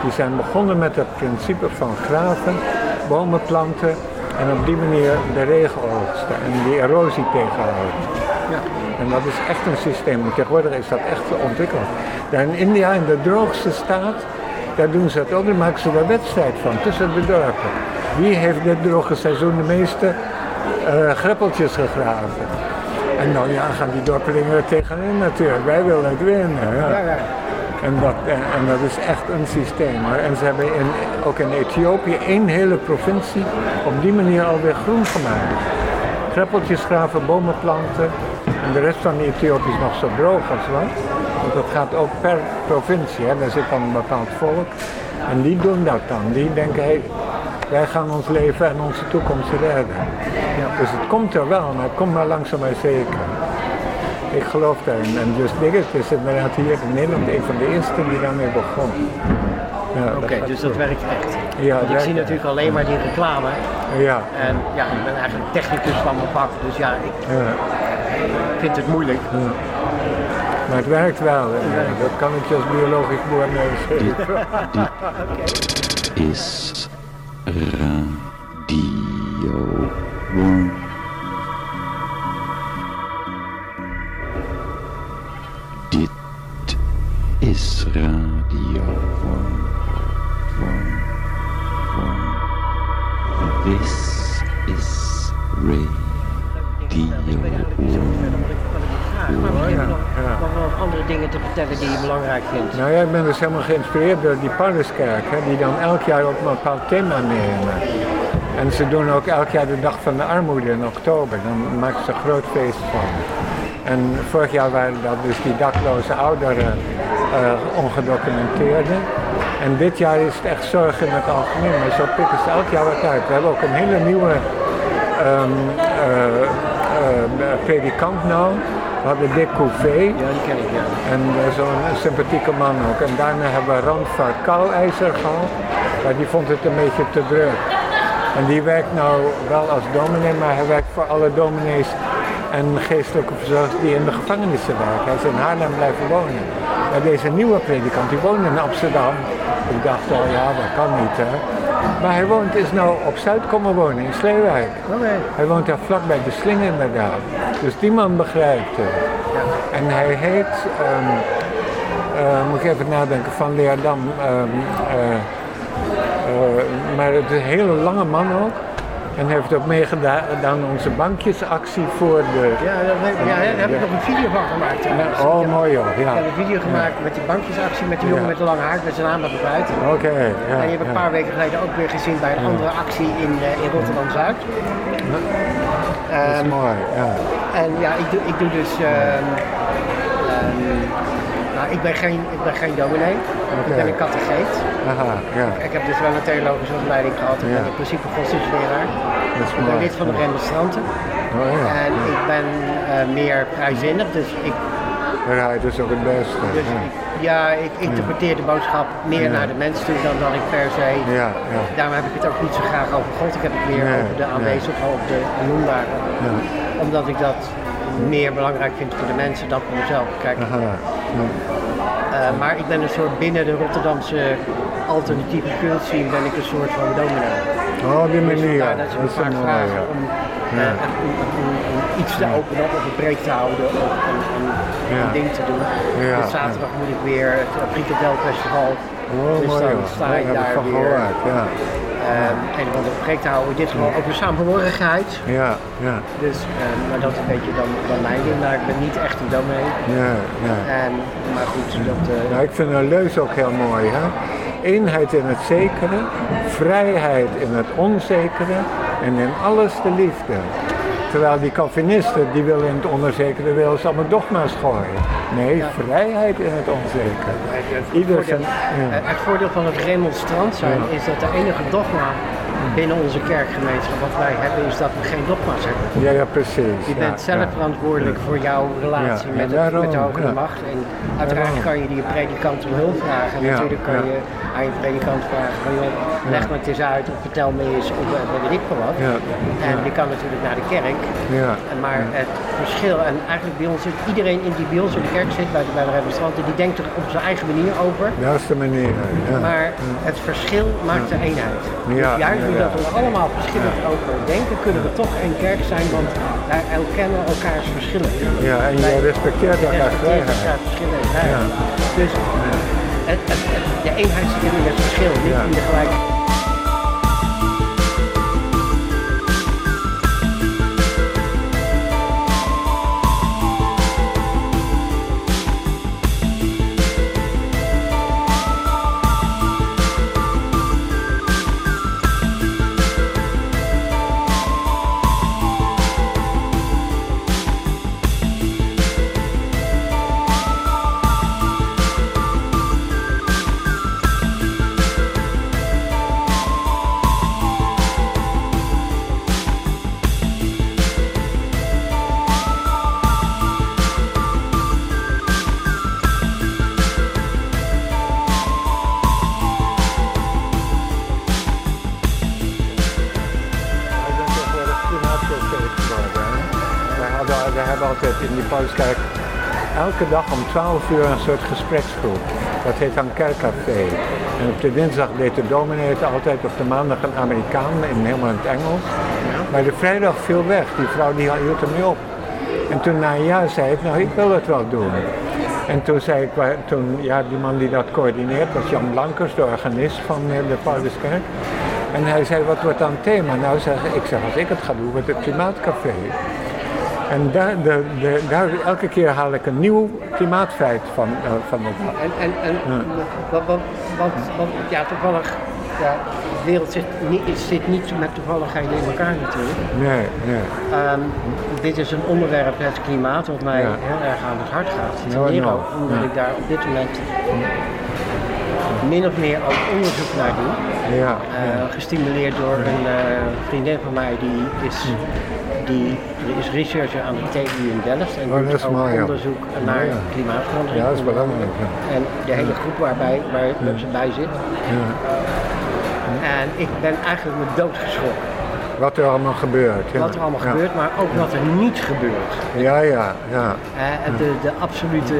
Speaker 7: Die zijn begonnen met het principe van graven, bomen planten en op die manier de regen oogsten en die erosie tegenhouden. En dat is echt een systeem. Tegenwoordig is dat echt ontwikkeld. Daar in India, in de droogste staat, daar doen ze het ook. Daar maken ze een wedstrijd van tussen de dorpen. Wie heeft dit droge seizoen de meeste eh, greppeltjes gegraven? En dan ja, gaan die dorpelingen er tegenin natuurlijk. Wij willen het winnen. Ja.
Speaker 2: Ja, ja.
Speaker 7: En, dat, en, en dat is echt een systeem. hoor. En ze hebben in, ook in Ethiopië één hele provincie op die manier alweer groen gemaakt. Greppeltjes graven, bomen planten. En de rest van Ethiopië is nog zo droog als wat. Want dat gaat ook per provincie. Hè. Daar zit dan een bepaald volk. En die doen dat dan. Die denken, hey, wij gaan ons leven en onze toekomst redden. Dus het komt er wel, maar het komt maar langzaam maar zeker. Ik geloof daarin. En dus Diggert is inderdaad hier in Nederland een van de eerste die daarmee begon. Ja,
Speaker 2: Oké, dus dat werkt echt.
Speaker 7: Ja,
Speaker 2: Want ik zie natuurlijk alleen maar die reclame.
Speaker 7: Ja,
Speaker 2: En ja, ik ben eigenlijk technicus van mijn vak, dus ja, ik
Speaker 7: ja.
Speaker 2: Vind het moeilijk.
Speaker 7: Maar het werkt wel. hè. Dat kan ik je als biologisch boer meegeven.
Speaker 1: is radio.
Speaker 2: Die je belangrijk vindt.
Speaker 7: Nou ja, ik ben dus helemaal geïnspireerd door die Pauluskerk, hè, die dan elk jaar op een bepaald thema nemen. En ze doen ook elk jaar de Dag van de Armoede in oktober. Dan maken ze een groot feest van. En vorig jaar waren dat dus die dakloze ouderen, eh ongedocumenteerden. En dit jaar is het echt zorg in het algemeen, maar zo pikken ze elk jaar wat uit. We hebben ook een hele nieuwe eh, predikant nou. We hadden Dick Couvé.
Speaker 2: Ja, die ken ik, ja.
Speaker 7: En eh, zo'n sympathieke man ook. En daarna hebben we Rand van Kouwijzer gehad, maar die vond het een beetje te druk. En die werkt nou wel als dominee, maar hij werkt voor alle dominees en geestelijke verzorgers die in de gevangenissen werken. Hij is in Haarlem blijven wonen. Maar deze nieuwe predikant, die woont in Amsterdam. Ik dacht al, ja, dat kan niet hè. Maar hij woont, is nou op Zuid komen wonen, in Sleewijk. Hij woont daar vlak bij de Sling inderdaad. Dus die man begrijpt het. En hij heet, ehm, eh, moet ik even nadenken, van Leerdam. ehm, eh, eh, maar het is een hele lange man ook. En heeft ook meegedaan aan onze bankjesactie voor de...
Speaker 2: Ja, daar heb, ja, heb ik nog een video van gemaakt. trouwens.
Speaker 7: Oh,
Speaker 2: Ik
Speaker 7: mooi joh.
Speaker 2: Ik
Speaker 7: Ja.
Speaker 2: heb een video gemaakt met die bankjesactie met die jongen met de lange haar, met zijn naam er uit.
Speaker 7: Oké, ja.
Speaker 2: en die heb ik een paar weken geleden ook weer gezien bij een andere actie in, eh, in Rotterdam-Zuid.
Speaker 7: Dat is
Speaker 2: Ehm,
Speaker 7: mooi, ja.
Speaker 2: En ja, ik doe, ik doe dus. ehm, ehm, nou, ik ben geen, ik ben geen dominee. Ik ben een catecheet.
Speaker 7: Aha, ja.
Speaker 2: Ik heb dus wel een theologische opleiding gehad. Ik
Speaker 7: Ja.
Speaker 2: ben in principe godsdienstleraar.
Speaker 7: Dat is
Speaker 2: Ik ben lid van de remonstranten.
Speaker 7: Oh ja.
Speaker 2: En ik ben eh, meer vrijzinnig. Dus ik,
Speaker 7: Ja, het is ook het beste.
Speaker 2: dus
Speaker 7: ja.
Speaker 2: ik, ja, ik interpreteer de boodschap meer naar de mens toe dan dat ik per se.
Speaker 7: Ja, ja.
Speaker 2: Daarom heb ik het ook niet zo graag over God. Ik heb het meer
Speaker 7: Nee,
Speaker 2: over de
Speaker 7: nee.
Speaker 2: aanwezigen, over de noembare.
Speaker 7: Ja.
Speaker 2: Omdat ik dat meer belangrijk vind voor de mensen dan voor mezelf. Kijk,
Speaker 7: Aha. Ja.
Speaker 2: Eh, maar ik ben een soort binnen de Rotterdamse alternatieve kunstscene ben ik een soort van dominee.
Speaker 7: Oh, die
Speaker 2: Dus
Speaker 7: manier.
Speaker 2: vandaar dat ze me vaak
Speaker 7: mooi,
Speaker 2: vragen
Speaker 7: ja.
Speaker 2: om, eh,
Speaker 7: Ja.
Speaker 2: om, om- om iets te openen of een preek te houden of een, ding te doen.
Speaker 7: Ja,
Speaker 2: Dus zaterdag moet ik weer het Frikadel Festival.
Speaker 7: Oh,
Speaker 2: dus
Speaker 7: mooi
Speaker 2: dan sta ik daar
Speaker 7: van
Speaker 2: weer
Speaker 7: gehoord,
Speaker 2: eh, een of preek te houden. In dit geval over samenhorigheid.
Speaker 7: Ja, ja,
Speaker 2: Dus, eh, maar dat is een beetje dan, dan mijn ding. Maar ik ben niet echt een dominee.
Speaker 7: ja, ja.
Speaker 2: En, maar goed, dat...
Speaker 7: Nou, ik vind een leus ook heel mooi. Hè? Eenheid in het zekere, vrijheid in het onzekere en in alles de liefde. Terwijl die Calvinisten, die willen in het onzekere willen ze allemaal dogma's gooien. Nee, vrijheid in het onzekere. Ieder
Speaker 2: voordeel,
Speaker 7: zijn... ja.
Speaker 2: eh, het voordeel van het remonstrant zijn is dat de enige dogma binnen onze kerkgemeenschap wat wij hebben is dat we geen dogma's hebben.
Speaker 7: Ja, ja, precies.
Speaker 2: Je
Speaker 7: ja,
Speaker 2: bent zelf
Speaker 7: ja.
Speaker 2: verantwoordelijk voor jouw relatie met, het, met de hogere macht. En uiteraard kan je die predikant om hulp vragen. En natuurlijk kan je aan je predikant vragen van joh, leg me het eens uit of vertel me eens of eh, weet ik veel wat.
Speaker 7: Ja,
Speaker 2: En je kan natuurlijk naar de kerk. Maar het verschil, en eigenlijk bij ons zit iedereen in die bij ons in de kerk zit, bij de, bij de remonstranten, die denkt er op zijn eigen manier over.
Speaker 7: de manier. Ja.
Speaker 2: Maar het verschil maakt de eenheid.
Speaker 7: Ja,
Speaker 2: dus juist doordat we allemaal verschillend over denken, kunnen we toch één kerk zijn, want wij erkennen elkaars verschillen.
Speaker 7: Ja, en je respecteert elkaars vrijheid.
Speaker 2: elkaars verschillen en vrijheid. Dus het, het, het- de eenheid zit in het verschil, niet in de gelijkheid.
Speaker 7: 12 uur een soort gespreksgroep. Dat heet dan kerkcafé. En op de dinsdag deed de dominee het altijd, op de maandag een Amerikaan, in, helemaal in het Engels. Maar de vrijdag viel weg, die vrouw die hield er niet op. En toen na een jaar zei ik, nou ik wil het wel doen. En toen zei ik, toen, ja die man die dat coördineert was Jan Blankers, de organist van eh, de Pauluskerk. En hij zei, wat wordt dan thema? Nou zeg ik, ik zeg, als ik het ga doen, wordt het Klimaatcafé. En daar, de, de, daar, elke keer haal ik een nieuw klimaatfeit van, eh, van het
Speaker 2: En, en, en wat, ja, toevallig, ja, de wereld zit niet, zit niet met toevalligheden in elkaar natuurlijk.
Speaker 7: Nee, nee.
Speaker 2: Ehm, dit is een onderwerp, het klimaat, wat mij
Speaker 7: Ja.
Speaker 2: heel erg aan het hart gaat. Ten ook omdat
Speaker 7: ja.
Speaker 2: ik daar op dit moment min of meer ook onderzoek naar doe.
Speaker 7: Ja,
Speaker 2: Eh, gestimuleerd door een eh, vriendin van mij die is, die, is researcher aan de TU in Delft en
Speaker 7: Oh,
Speaker 2: doet ook
Speaker 7: mooi, ja.
Speaker 2: onderzoek naar
Speaker 7: Ja.
Speaker 2: klimaatverandering.
Speaker 7: ja, dat is belangrijk. Ja.
Speaker 2: En de hele groep waarbij, waar ze bij zit.
Speaker 7: Ja.
Speaker 2: En ik ben eigenlijk me doodgeschrokken.
Speaker 7: Wat er allemaal gebeurt.
Speaker 2: Wat er allemaal gebeurt, maar ook wat er niet gebeurt.
Speaker 7: Ja, ja, ja.
Speaker 2: Eh, en de, de absolute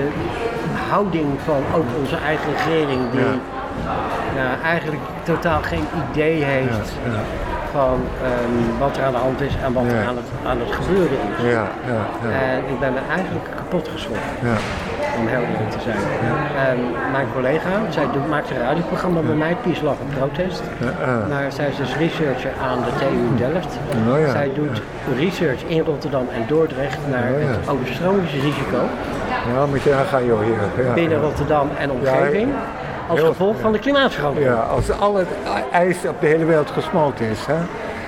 Speaker 2: houding van ook onze eigen regering, die nou, eigenlijk totaal geen idee heeft
Speaker 7: ja.
Speaker 2: Van ehm, wat er aan de hand is en wat er aan het, aan het gebeuren is.
Speaker 7: Ja, ja.
Speaker 2: En ik ben me eigenlijk kapot geschrokken,
Speaker 7: ja.
Speaker 2: om heel eerlijk te zijn. En mijn collega, zij doet, maakt een radioprogramma bij mij, Peace, Love en Protest. Maar zij is dus researcher aan de TU Delft.
Speaker 7: Oh ja,
Speaker 2: zij doet research in Rotterdam en Dordrecht naar
Speaker 7: Oh ja.
Speaker 2: het overstromingsrisico
Speaker 7: Ja, moet je nagaan joh hier. Ja,
Speaker 2: binnen. Rotterdam en omgeving. Als
Speaker 7: Heel-
Speaker 2: gevolg van de klimaatverandering.
Speaker 7: Ja, als al het ijs op de hele wereld gesmolten is, hè,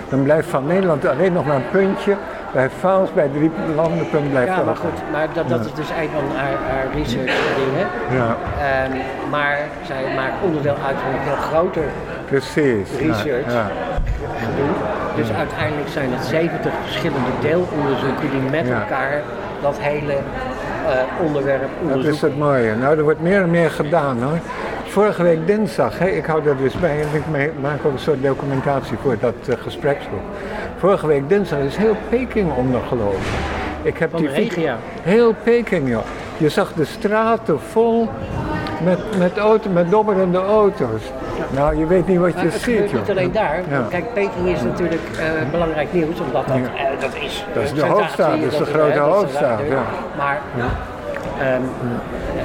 Speaker 7: dan blijft van Nederland alleen nog maar een puntje. Bij Vaals, bij drie landenpunt blijft
Speaker 2: Ja, maar goed, maar dat, dat is dus een van haar, haar research dingen.
Speaker 7: Ja,
Speaker 2: Ehm, maar zij maakt onderdeel uit van een veel groter
Speaker 7: precies. Ja,
Speaker 2: Research.
Speaker 7: Ja.
Speaker 2: Dus uiteindelijk zijn het 70 verschillende deelonderzoeken die met elkaar dat hele eh, onderwerp
Speaker 7: Dat
Speaker 2: onderzoeken.
Speaker 7: is het mooie. Nou, er wordt meer en meer gedaan hoor. Vorige week dinsdag, hè, ik hou daar dus bij en ik maak ook een soort documentatie voor dat eh, gespreksgroep. Vorige week dinsdag is heel Peking ondergelopen. Ik heb
Speaker 2: Van
Speaker 7: die
Speaker 2: regen, ja.
Speaker 7: Heel Peking, joh. Je zag de straten vol met, met, auto, met dobberende auto's. Nou, je weet niet wat
Speaker 2: Maar
Speaker 7: je
Speaker 2: het
Speaker 7: ziet, joh.
Speaker 2: niet alleen daar.
Speaker 7: Ja.
Speaker 2: Kijk, Peking is natuurlijk eh, belangrijk nieuws, omdat dat,
Speaker 7: Ja.
Speaker 2: eh, dat is...
Speaker 7: Dat is de hoofdstad, dat is de grote hoofdstad, ja.
Speaker 2: Maar ehm,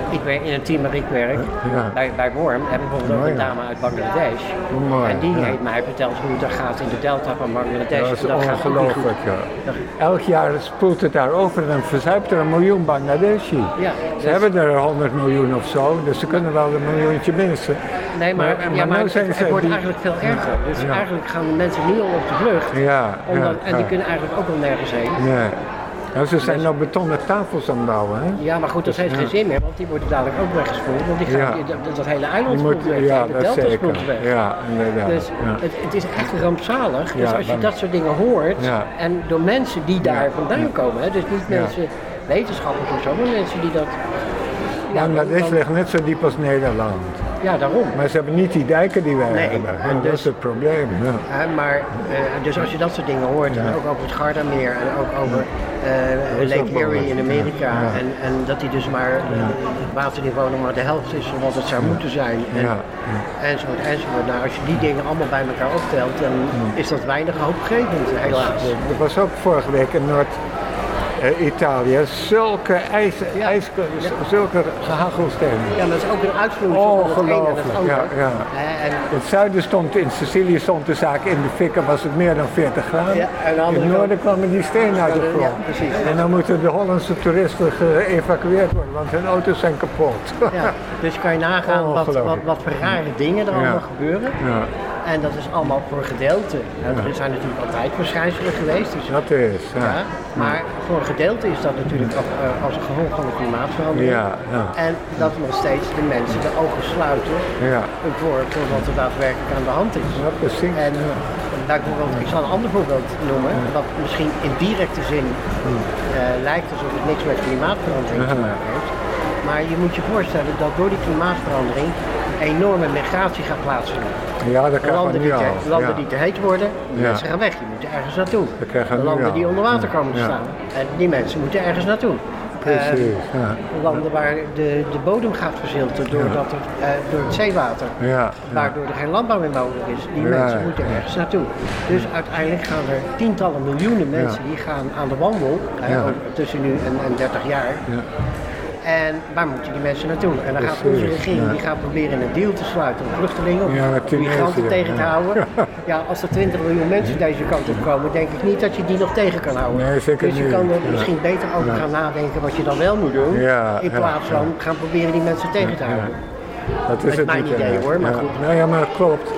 Speaker 2: ik werk in een team waar ik werk,
Speaker 7: Ja.
Speaker 2: bij, bij Worm, hebben we bijvoorbeeld ook een dame uit Bangladesh.
Speaker 7: Mooi,
Speaker 2: en die
Speaker 7: ja.
Speaker 2: heeft mij verteld hoe het er gaat in de delta van Bangladesh.
Speaker 7: Dat is
Speaker 2: niet goed.
Speaker 7: ongelooflijk, ja. Elk jaar spoelt het daar over en dan verzuipt er een miljoen Bangladeshi.
Speaker 2: Ja,
Speaker 7: Ze
Speaker 2: dus-
Speaker 7: hebben er 100 miljoen of zo, dus ze kunnen wel een miljoentje missen.
Speaker 2: Nee, maar,
Speaker 7: Maar-
Speaker 2: ja,
Speaker 7: maar
Speaker 2: maar
Speaker 7: nou
Speaker 2: het, wordt
Speaker 7: die-
Speaker 2: eigenlijk veel erger. Dus eigenlijk gaan de mensen nu al op de vlucht.
Speaker 7: Ja,
Speaker 2: Omdat,
Speaker 7: ja,
Speaker 2: en die kunnen eigenlijk ook al nergens heen.
Speaker 7: Nou, ze zijn nou betonnen tafels aan het bouwen, hè?
Speaker 2: Ja, maar goed, dat heeft geen zin meer, want die worden dadelijk ook weggespoeld. Want die gaan,
Speaker 7: Ja.
Speaker 2: dat, dat hele eiland spoelt weg,
Speaker 7: ja,
Speaker 2: de
Speaker 7: dat
Speaker 2: delta
Speaker 7: zeker.
Speaker 2: weg.
Speaker 7: Ja, inderdaad.
Speaker 2: Dus het, het is echt rampzalig. Dus als je dat soort dingen hoort, en door mensen die daar vandaan komen, hè, dus niet mensen, wetenschappers of zo, maar mensen die dat... Ja,
Speaker 7: Bangladesh
Speaker 2: dan-
Speaker 7: ligt net zo diep als Nederland.
Speaker 2: Ja daarom.
Speaker 7: Maar ze hebben niet die dijken die wij
Speaker 2: Nee,
Speaker 7: hebben.
Speaker 2: en
Speaker 7: En dat
Speaker 2: dus-
Speaker 7: is het probleem. Ja.
Speaker 2: Maar, eh, dus als je dat soort dingen hoort, en ook over het Gardameer en ook over eh,
Speaker 7: is
Speaker 2: Lake Erie in Amerika,
Speaker 7: ja.
Speaker 2: en, en dat die dus maar eh, het waterniveau nog maar de helft is van wat het zou moeten zijn. En,
Speaker 7: Ja,
Speaker 2: Enzovoort, enzovoort. Nou, als je die dingen allemaal bij elkaar optelt, dan is dat weinig hoopgevend, helaas.
Speaker 7: Er was ook vorige week in Noord-Italië zulke ijs, ijs, zulke gehagelstenen.
Speaker 2: Ja, maar dat is ook een uitvloeisel van het
Speaker 7: Ongelooflijk, ja, ja.
Speaker 2: Eh, en
Speaker 7: het zuiden stond, in Sicilië stond de zaak in de fikken, was het meer dan 40 graden.
Speaker 2: Ja, en
Speaker 7: in het noorden kwamen die stenen uit de
Speaker 2: Ja,
Speaker 7: grond.
Speaker 2: precies.
Speaker 7: En dan moeten de Hollandse toeristen geëvacueerd worden, want hun auto's zijn kapot.
Speaker 2: ja, dus kan je nagaan wat, wat,
Speaker 7: Ongelooflijk.
Speaker 2: wat voor rare dingen er
Speaker 7: Ja.
Speaker 2: allemaal gebeuren.
Speaker 7: Ja,
Speaker 2: En dat is allemaal voor gedeelte. Er zijn natuurlijk altijd verschijnselen geweest. Dus,
Speaker 7: dat is. Ja,
Speaker 2: ja, maar voor een gedeelte is dat natuurlijk ook, eh, als een gevolg van de klimaatverandering.
Speaker 7: ja, ja.
Speaker 2: En dat nog steeds de mensen de ogen sluiten
Speaker 7: ja.
Speaker 2: voor, voor wat er daadwerkelijk aan de hand is.
Speaker 7: Ja, precies.
Speaker 2: En bijvoorbeeld, ik zal een ander voorbeeld noemen, wat misschien in directe zin eh, lijkt alsof het niks met klimaatverandering te maken heeft. Maar je moet je voorstellen dat door die klimaatverandering enorme migratie gaat plaatsvinden.
Speaker 7: Ja, dat krijgen we
Speaker 2: Landen,
Speaker 7: nu
Speaker 2: die
Speaker 7: al.
Speaker 2: te, landen
Speaker 7: ja.
Speaker 2: die te heet worden, die
Speaker 7: Ja.
Speaker 2: mensen gaan weg. Die moeten ergens naartoe.
Speaker 7: Nu
Speaker 2: landen
Speaker 7: al.
Speaker 2: die onder water komen te staan. En die mensen moeten ergens naartoe.
Speaker 7: Precies,
Speaker 2: Eh,
Speaker 7: ja.
Speaker 2: landen waar de, de bodem gaat verzilten doordat er, eh, door het zeewater. Waardoor er geen landbouw meer mogelijk is. Die mensen moeten ergens naartoe. Dus uiteindelijk gaan er tientallen miljoenen mensen die gaan aan de wandel over- tussen nu en, en 30 jaar. En waar moeten die mensen naartoe? En dan gaat onze regering die gaat proberen een deal te sluiten om vluchtelingen, om
Speaker 7: Ja,
Speaker 2: migranten tegen te houden. [LAUGHS] Ja, als er 20 miljoen mensen deze kant op komen, denk ik niet dat je die nog tegen kan houden.
Speaker 7: Nee, zeker
Speaker 2: dus je
Speaker 7: niet.
Speaker 2: kan er misschien beter over gaan nadenken wat je dan wel moet doen.
Speaker 7: Ja,
Speaker 2: in plaats van gaan proberen die mensen tegen te houden.
Speaker 7: Dat is
Speaker 2: Met
Speaker 7: het
Speaker 2: mijn
Speaker 7: niet,
Speaker 2: idee, hoor, maar goed.
Speaker 7: Nou ja, maar dat klopt.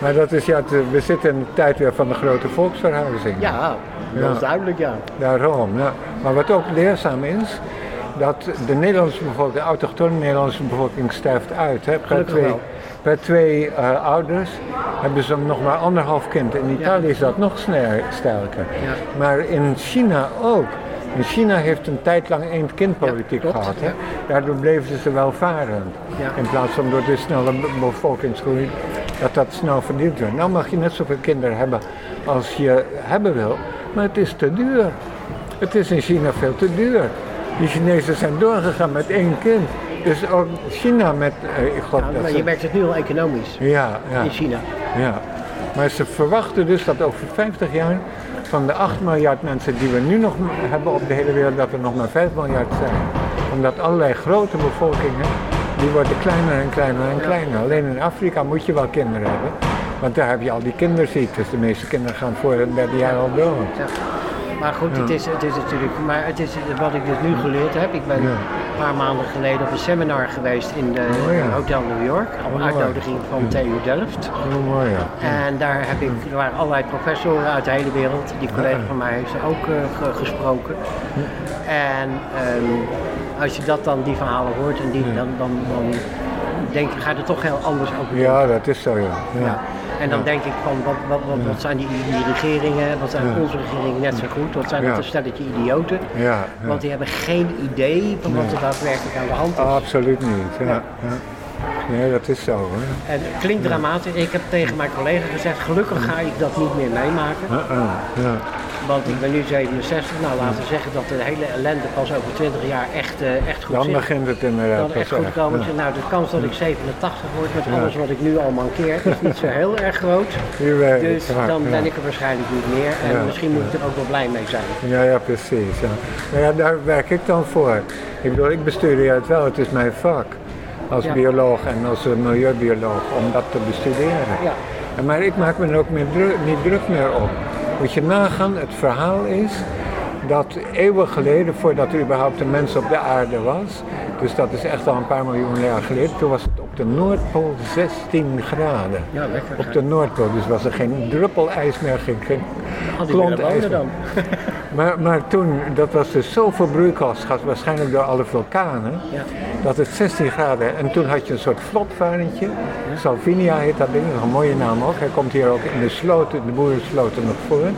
Speaker 7: Maar dat is, ja, we zitten in de tijd weer van de grote volksverhuizing.
Speaker 2: Ja, dat
Speaker 7: Ja.
Speaker 2: is duidelijk, ja.
Speaker 7: Daarom, ja. Maar wat ook leerzaam is, dat de Nederlandse bevolking, de autochtone Nederlandse bevolking sterft uit. Hè. Per
Speaker 2: Gelukkig
Speaker 7: twee,
Speaker 2: wel.
Speaker 7: per twee eh, ouders hebben ze nog maar anderhalf kind. In Italië is dat nog sneller, sterker.
Speaker 2: Ja.
Speaker 7: Maar in China ook. In China heeft een tijd lang één kindpolitiek
Speaker 2: Ja,
Speaker 7: gehad. Hè. Daardoor bleven ze welvarend. In plaats van door de snelle be- bevolkingsgroei dat dat snel verdiend wordt. Nou mag je net zoveel kinderen hebben als je hebben wil, maar het is te duur. Het is in China veel te duur. Die Chinezen zijn doorgegaan met één kind. Dus ook China met, eh, ik geloof
Speaker 2: Ja,
Speaker 7: dat
Speaker 2: maar
Speaker 7: ze-
Speaker 2: je merkt het nu al economisch
Speaker 7: ja, ja,
Speaker 2: in China.
Speaker 7: ja. Maar ze verwachten dus dat over 50 jaar van de 8 miljard mensen die we nu nog hebben op de hele wereld, dat er nog maar 5 miljard zijn. Omdat allerlei grote bevolkingen, die worden kleiner en kleiner en kleiner. Alleen in Afrika moet je wel kinderen hebben. Want daar heb je al die kinderziektes. De meeste kinderen gaan voor het derde jaar al dood.
Speaker 2: Maar goed, het, is, het is natuurlijk, maar het is wat ik dus nu geleerd heb. Ik ben
Speaker 7: Ja.
Speaker 2: een paar maanden geleden op een seminar geweest in de
Speaker 7: Oh.
Speaker 2: Hotel New York. Op
Speaker 7: Oh,
Speaker 2: uitnodiging van. TU Delft.
Speaker 7: Oh, mooi.
Speaker 2: En daar heb ik, er waren allerlei professoren uit de hele wereld. Die collega van mij heeft ze ook eh, ge- gesproken. En ehm, als je dat dan, die verhalen hoort, en die, dan, dan, dan denk, ga je er toch heel anders over.
Speaker 7: Ja, dat is zo ja.
Speaker 2: Ja. En dan denk ik van, wat, wat, wat, wat zijn die, die regeringen, wat zijn onze regeringen net zo goed, wat zijn dat een stelletje idioten. Want die hebben geen idee van wat er daadwerkelijk aan de hand is.
Speaker 7: Absoluut niet. Ja.
Speaker 2: Ja.
Speaker 7: Ja. Nee, dat is zo hoor.
Speaker 2: En het klinkt dramatisch. Ik heb tegen mijn collega gezegd, gelukkig ga ik dat niet meer meemaken.
Speaker 7: Uh-uh. Ja.
Speaker 2: Want ik ben nu 67, nou laten we zeggen dat de hele ellende pas over 20 jaar echt, eh, echt goed
Speaker 7: Dan
Speaker 2: zit.
Speaker 7: begint het inderdaad
Speaker 2: Dan echt goed komen.
Speaker 7: Ja.
Speaker 2: Nou, de kans dat ik 87 word met alles wat ik nu al mankeer is niet zo heel erg groot. Dus dan ben ik er waarschijnlijk niet meer. En misschien moet ik er ook wel blij mee zijn.
Speaker 7: Ja, ja, precies. Ja. Nou ja, daar werk ik dan voor. Ik bedoel, ik bestudeer het wel, het is mijn vak. Als
Speaker 2: Ja.
Speaker 7: bioloog en als eh, milieubioloog om dat te bestuderen.
Speaker 2: Ja.
Speaker 7: En Maar ik maak me er ook meer druk, niet druk meer op. Moet je nagaan, het verhaal is dat eeuwen geleden, voordat er überhaupt een mens op de aarde was, dus dat is echt al een paar miljoen jaar geleden, toen was het de Noordpool 16 graden.
Speaker 2: Ja, lekker.
Speaker 7: Op de Noordpool, dus was er geen druppel ijs meer, geen, geen klont ijs
Speaker 2: dan. [LAUGHS] [LAUGHS]
Speaker 7: Maar, maar toen, dat was dus zoveel broeikasgas, waarschijnlijk door alle vulkanen,
Speaker 2: Ja.
Speaker 7: dat het 16 graden. En toen had je een soort vlotvarentje, Salvinia heet dat ding, dat is een mooie naam ook. Hij komt hier ook in de sloten, de boerensloten nog voor.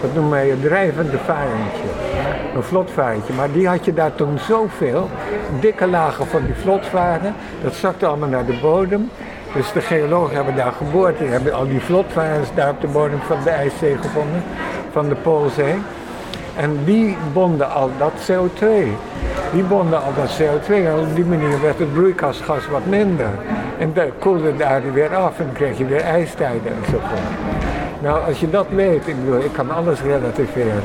Speaker 7: Dat noemen wij het drijvende varentje, een vlotvarentje. Maar die had je daar toen zoveel, dikke lagen van die vlotvaren, dat zakte allemaal naar de bodem. Dus de geologen hebben daar geboord en hebben al die vlotvarens daar op de bodem van de IJszee gevonden, van de Poolzee. En die bonden al dat CO2. Die bonden al dat CO2 en op die manier werd het broeikasgas wat minder. En dan koelde daar weer af en kreeg je weer ijstijden enzovoort. Nou, als je dat weet, ik bedoel, ik kan alles relativeren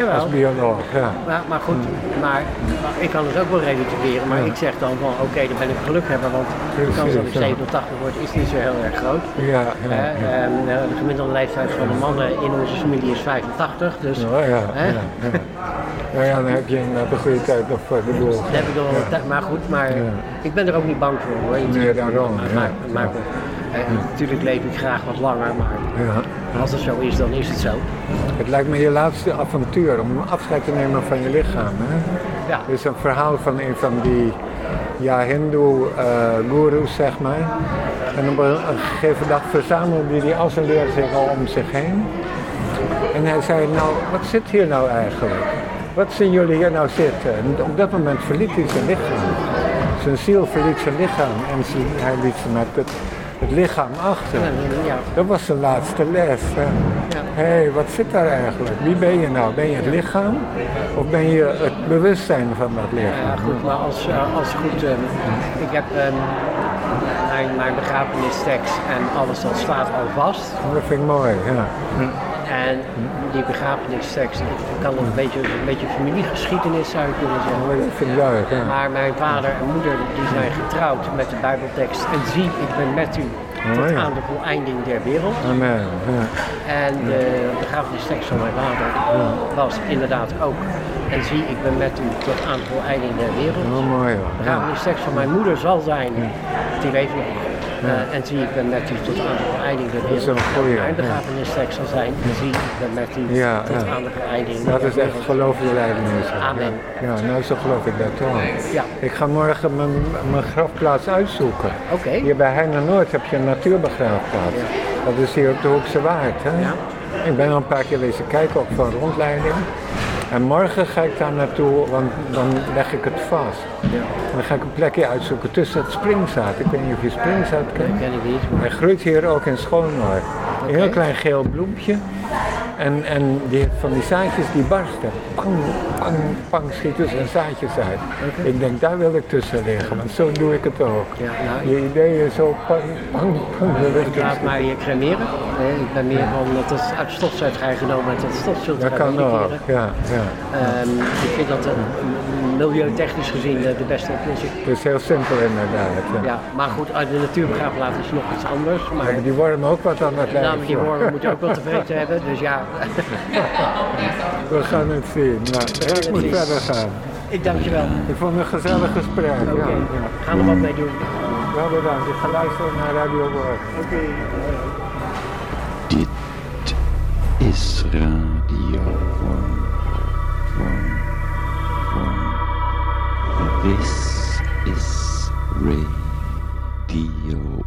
Speaker 2: Jawel.
Speaker 7: als bioloog. Ja.
Speaker 2: Maar, maar goed, maar, maar ik kan het ook wel relativeren. Maar ik zeg dan van oké, dan ben ik geluk hebben. Want de kans dat ik
Speaker 7: Precies, ja.
Speaker 2: 87 word is niet zo heel erg groot.
Speaker 7: Ja, ja, ja.
Speaker 2: en, eh, de gemiddelde leeftijd van de mannen in onze familie is 85. Dus
Speaker 7: Ja, ja,
Speaker 2: hè,
Speaker 7: ja, ja. Nou ja, dan heb je een goede tijd nog voor de boel.
Speaker 2: dat heb ik al tijd. Maar goed, maar
Speaker 7: Ja.
Speaker 2: ik ben er ook niet bang voor hoor.
Speaker 7: Nee, daarom,
Speaker 2: Maar,
Speaker 7: ja.
Speaker 2: maar, maar, natuurlijk leef ik graag wat langer, maar
Speaker 7: Ja.
Speaker 2: als het zo is, dan is het zo.
Speaker 7: Het lijkt me je laatste avontuur om afscheid te nemen van je lichaam. Hè?
Speaker 2: Ja.
Speaker 7: Er is een verhaal van een van die ja, hindoe eh zeg maar. En op een, gegeven dag verzamelde hij al zijn leerzingen om zich heen. En hij zei, nou, wat zit hier nou eigenlijk? Wat zien jullie hier nou zitten? En op dat moment verliet hij zijn lichaam. Zijn ziel verliet zijn lichaam en hij liet ze met het, het lichaam achter.
Speaker 2: Ja.
Speaker 7: Dat was zijn laatste les. Hé,
Speaker 2: Ja.
Speaker 7: hey, wat zit daar eigenlijk? Wie ben je nou? Ben je het lichaam of ben je het bewustzijn van dat lichaam?
Speaker 2: Ja, goed, maar als, eh, als goed, ehm, ik heb ehm, mijn, mijn begrafenistekst en alles dat staat al vast.
Speaker 7: Dat vind ik mooi, ja.
Speaker 2: En die begrafenistekst, ik kan nog een beetje, een beetje familiegeschiedenis zou je kunnen zeggen.
Speaker 7: Oh, ja.
Speaker 2: Maar mijn vader en moeder die zijn getrouwd met de Bijbeltekst. En zie, ik ben met u tot
Speaker 7: Oh, ja.
Speaker 2: aan de voleinding der wereld.
Speaker 7: Amen. Ja.
Speaker 2: En de begrafenistekst van mijn vader was inderdaad ook. En zie, ik ben met u tot aan de voleinding der wereld.
Speaker 7: Oh, mooi hoor.
Speaker 2: De begrafenistekst van mijn moeder zal zijn, die weet nog. Eh, en zie, ik ben met u tot aan de voleinding der
Speaker 7: Dat is een
Speaker 2: begrafenistekst zal zijn, zie, ik ben met u
Speaker 7: Ja,
Speaker 2: tot aan de voleinding
Speaker 7: Dat is echt
Speaker 2: wereld.
Speaker 7: geloofsbelijdenis.
Speaker 2: Amen.
Speaker 7: Ja, nou zo geloof ik dat wel.
Speaker 2: Ja.
Speaker 7: Ik ga morgen mijn, mijn grafplaats uitzoeken.
Speaker 2: Oké.
Speaker 7: Hier bij Heine Noord heb je een natuurbegraafplaats. Dat is hier op de Hoekse Waard. Hè?
Speaker 2: Ja.
Speaker 7: Ik ben al een paar keer wezen kijken, ook voor rondleiding. En morgen ga ik daar naartoe, want dan leg ik het vast. Dan ga ik een plekje uitzoeken tussen het springzaad. Ik weet niet of je springzaad kent.
Speaker 2: Ken ik niet.
Speaker 7: Hij groeit hier ook in Een heel klein geel bloempje. En, en die, van die zaadjes die barsten. Pang, pang, pang schieten zijn zaadjes uit. Ik denk, daar wil ik tussen liggen, want zo doe ik het ook.
Speaker 2: Ja, nou,
Speaker 7: Je ideeën zo pang, pang, pang. ik
Speaker 2: laat mij eh, cremeren. Ik ben meer van dat het uit stof uit genomen en tot stof zult
Speaker 7: Dat kan ook, ja, ja.
Speaker 2: Ehm, ik vind dat een, milieutechnisch gezien eh, de beste oplossing.
Speaker 7: Het is heel simpel inderdaad. Ja.
Speaker 2: Ja, maar goed, uit de natuurbegraafplaats is nog iets anders. Maar,
Speaker 7: die wormen ook wat aan het
Speaker 2: nou,
Speaker 7: lijf.
Speaker 2: die wormen moeten ook wel tevreden [LAUGHS] hebben. Dus ja,
Speaker 7: We gaan het zien. Nou, ik
Speaker 2: het
Speaker 7: moet
Speaker 2: zien.
Speaker 7: verder gaan.
Speaker 2: ik dank je wel.
Speaker 7: Ik vond het een gezellig gesprek.
Speaker 2: Oké,
Speaker 7: Ja, ja.
Speaker 2: ga er wat mee doen.
Speaker 7: Wel bedankt. Ik ga luisteren naar Radio Woord.
Speaker 1: Dit is Radio This is Radio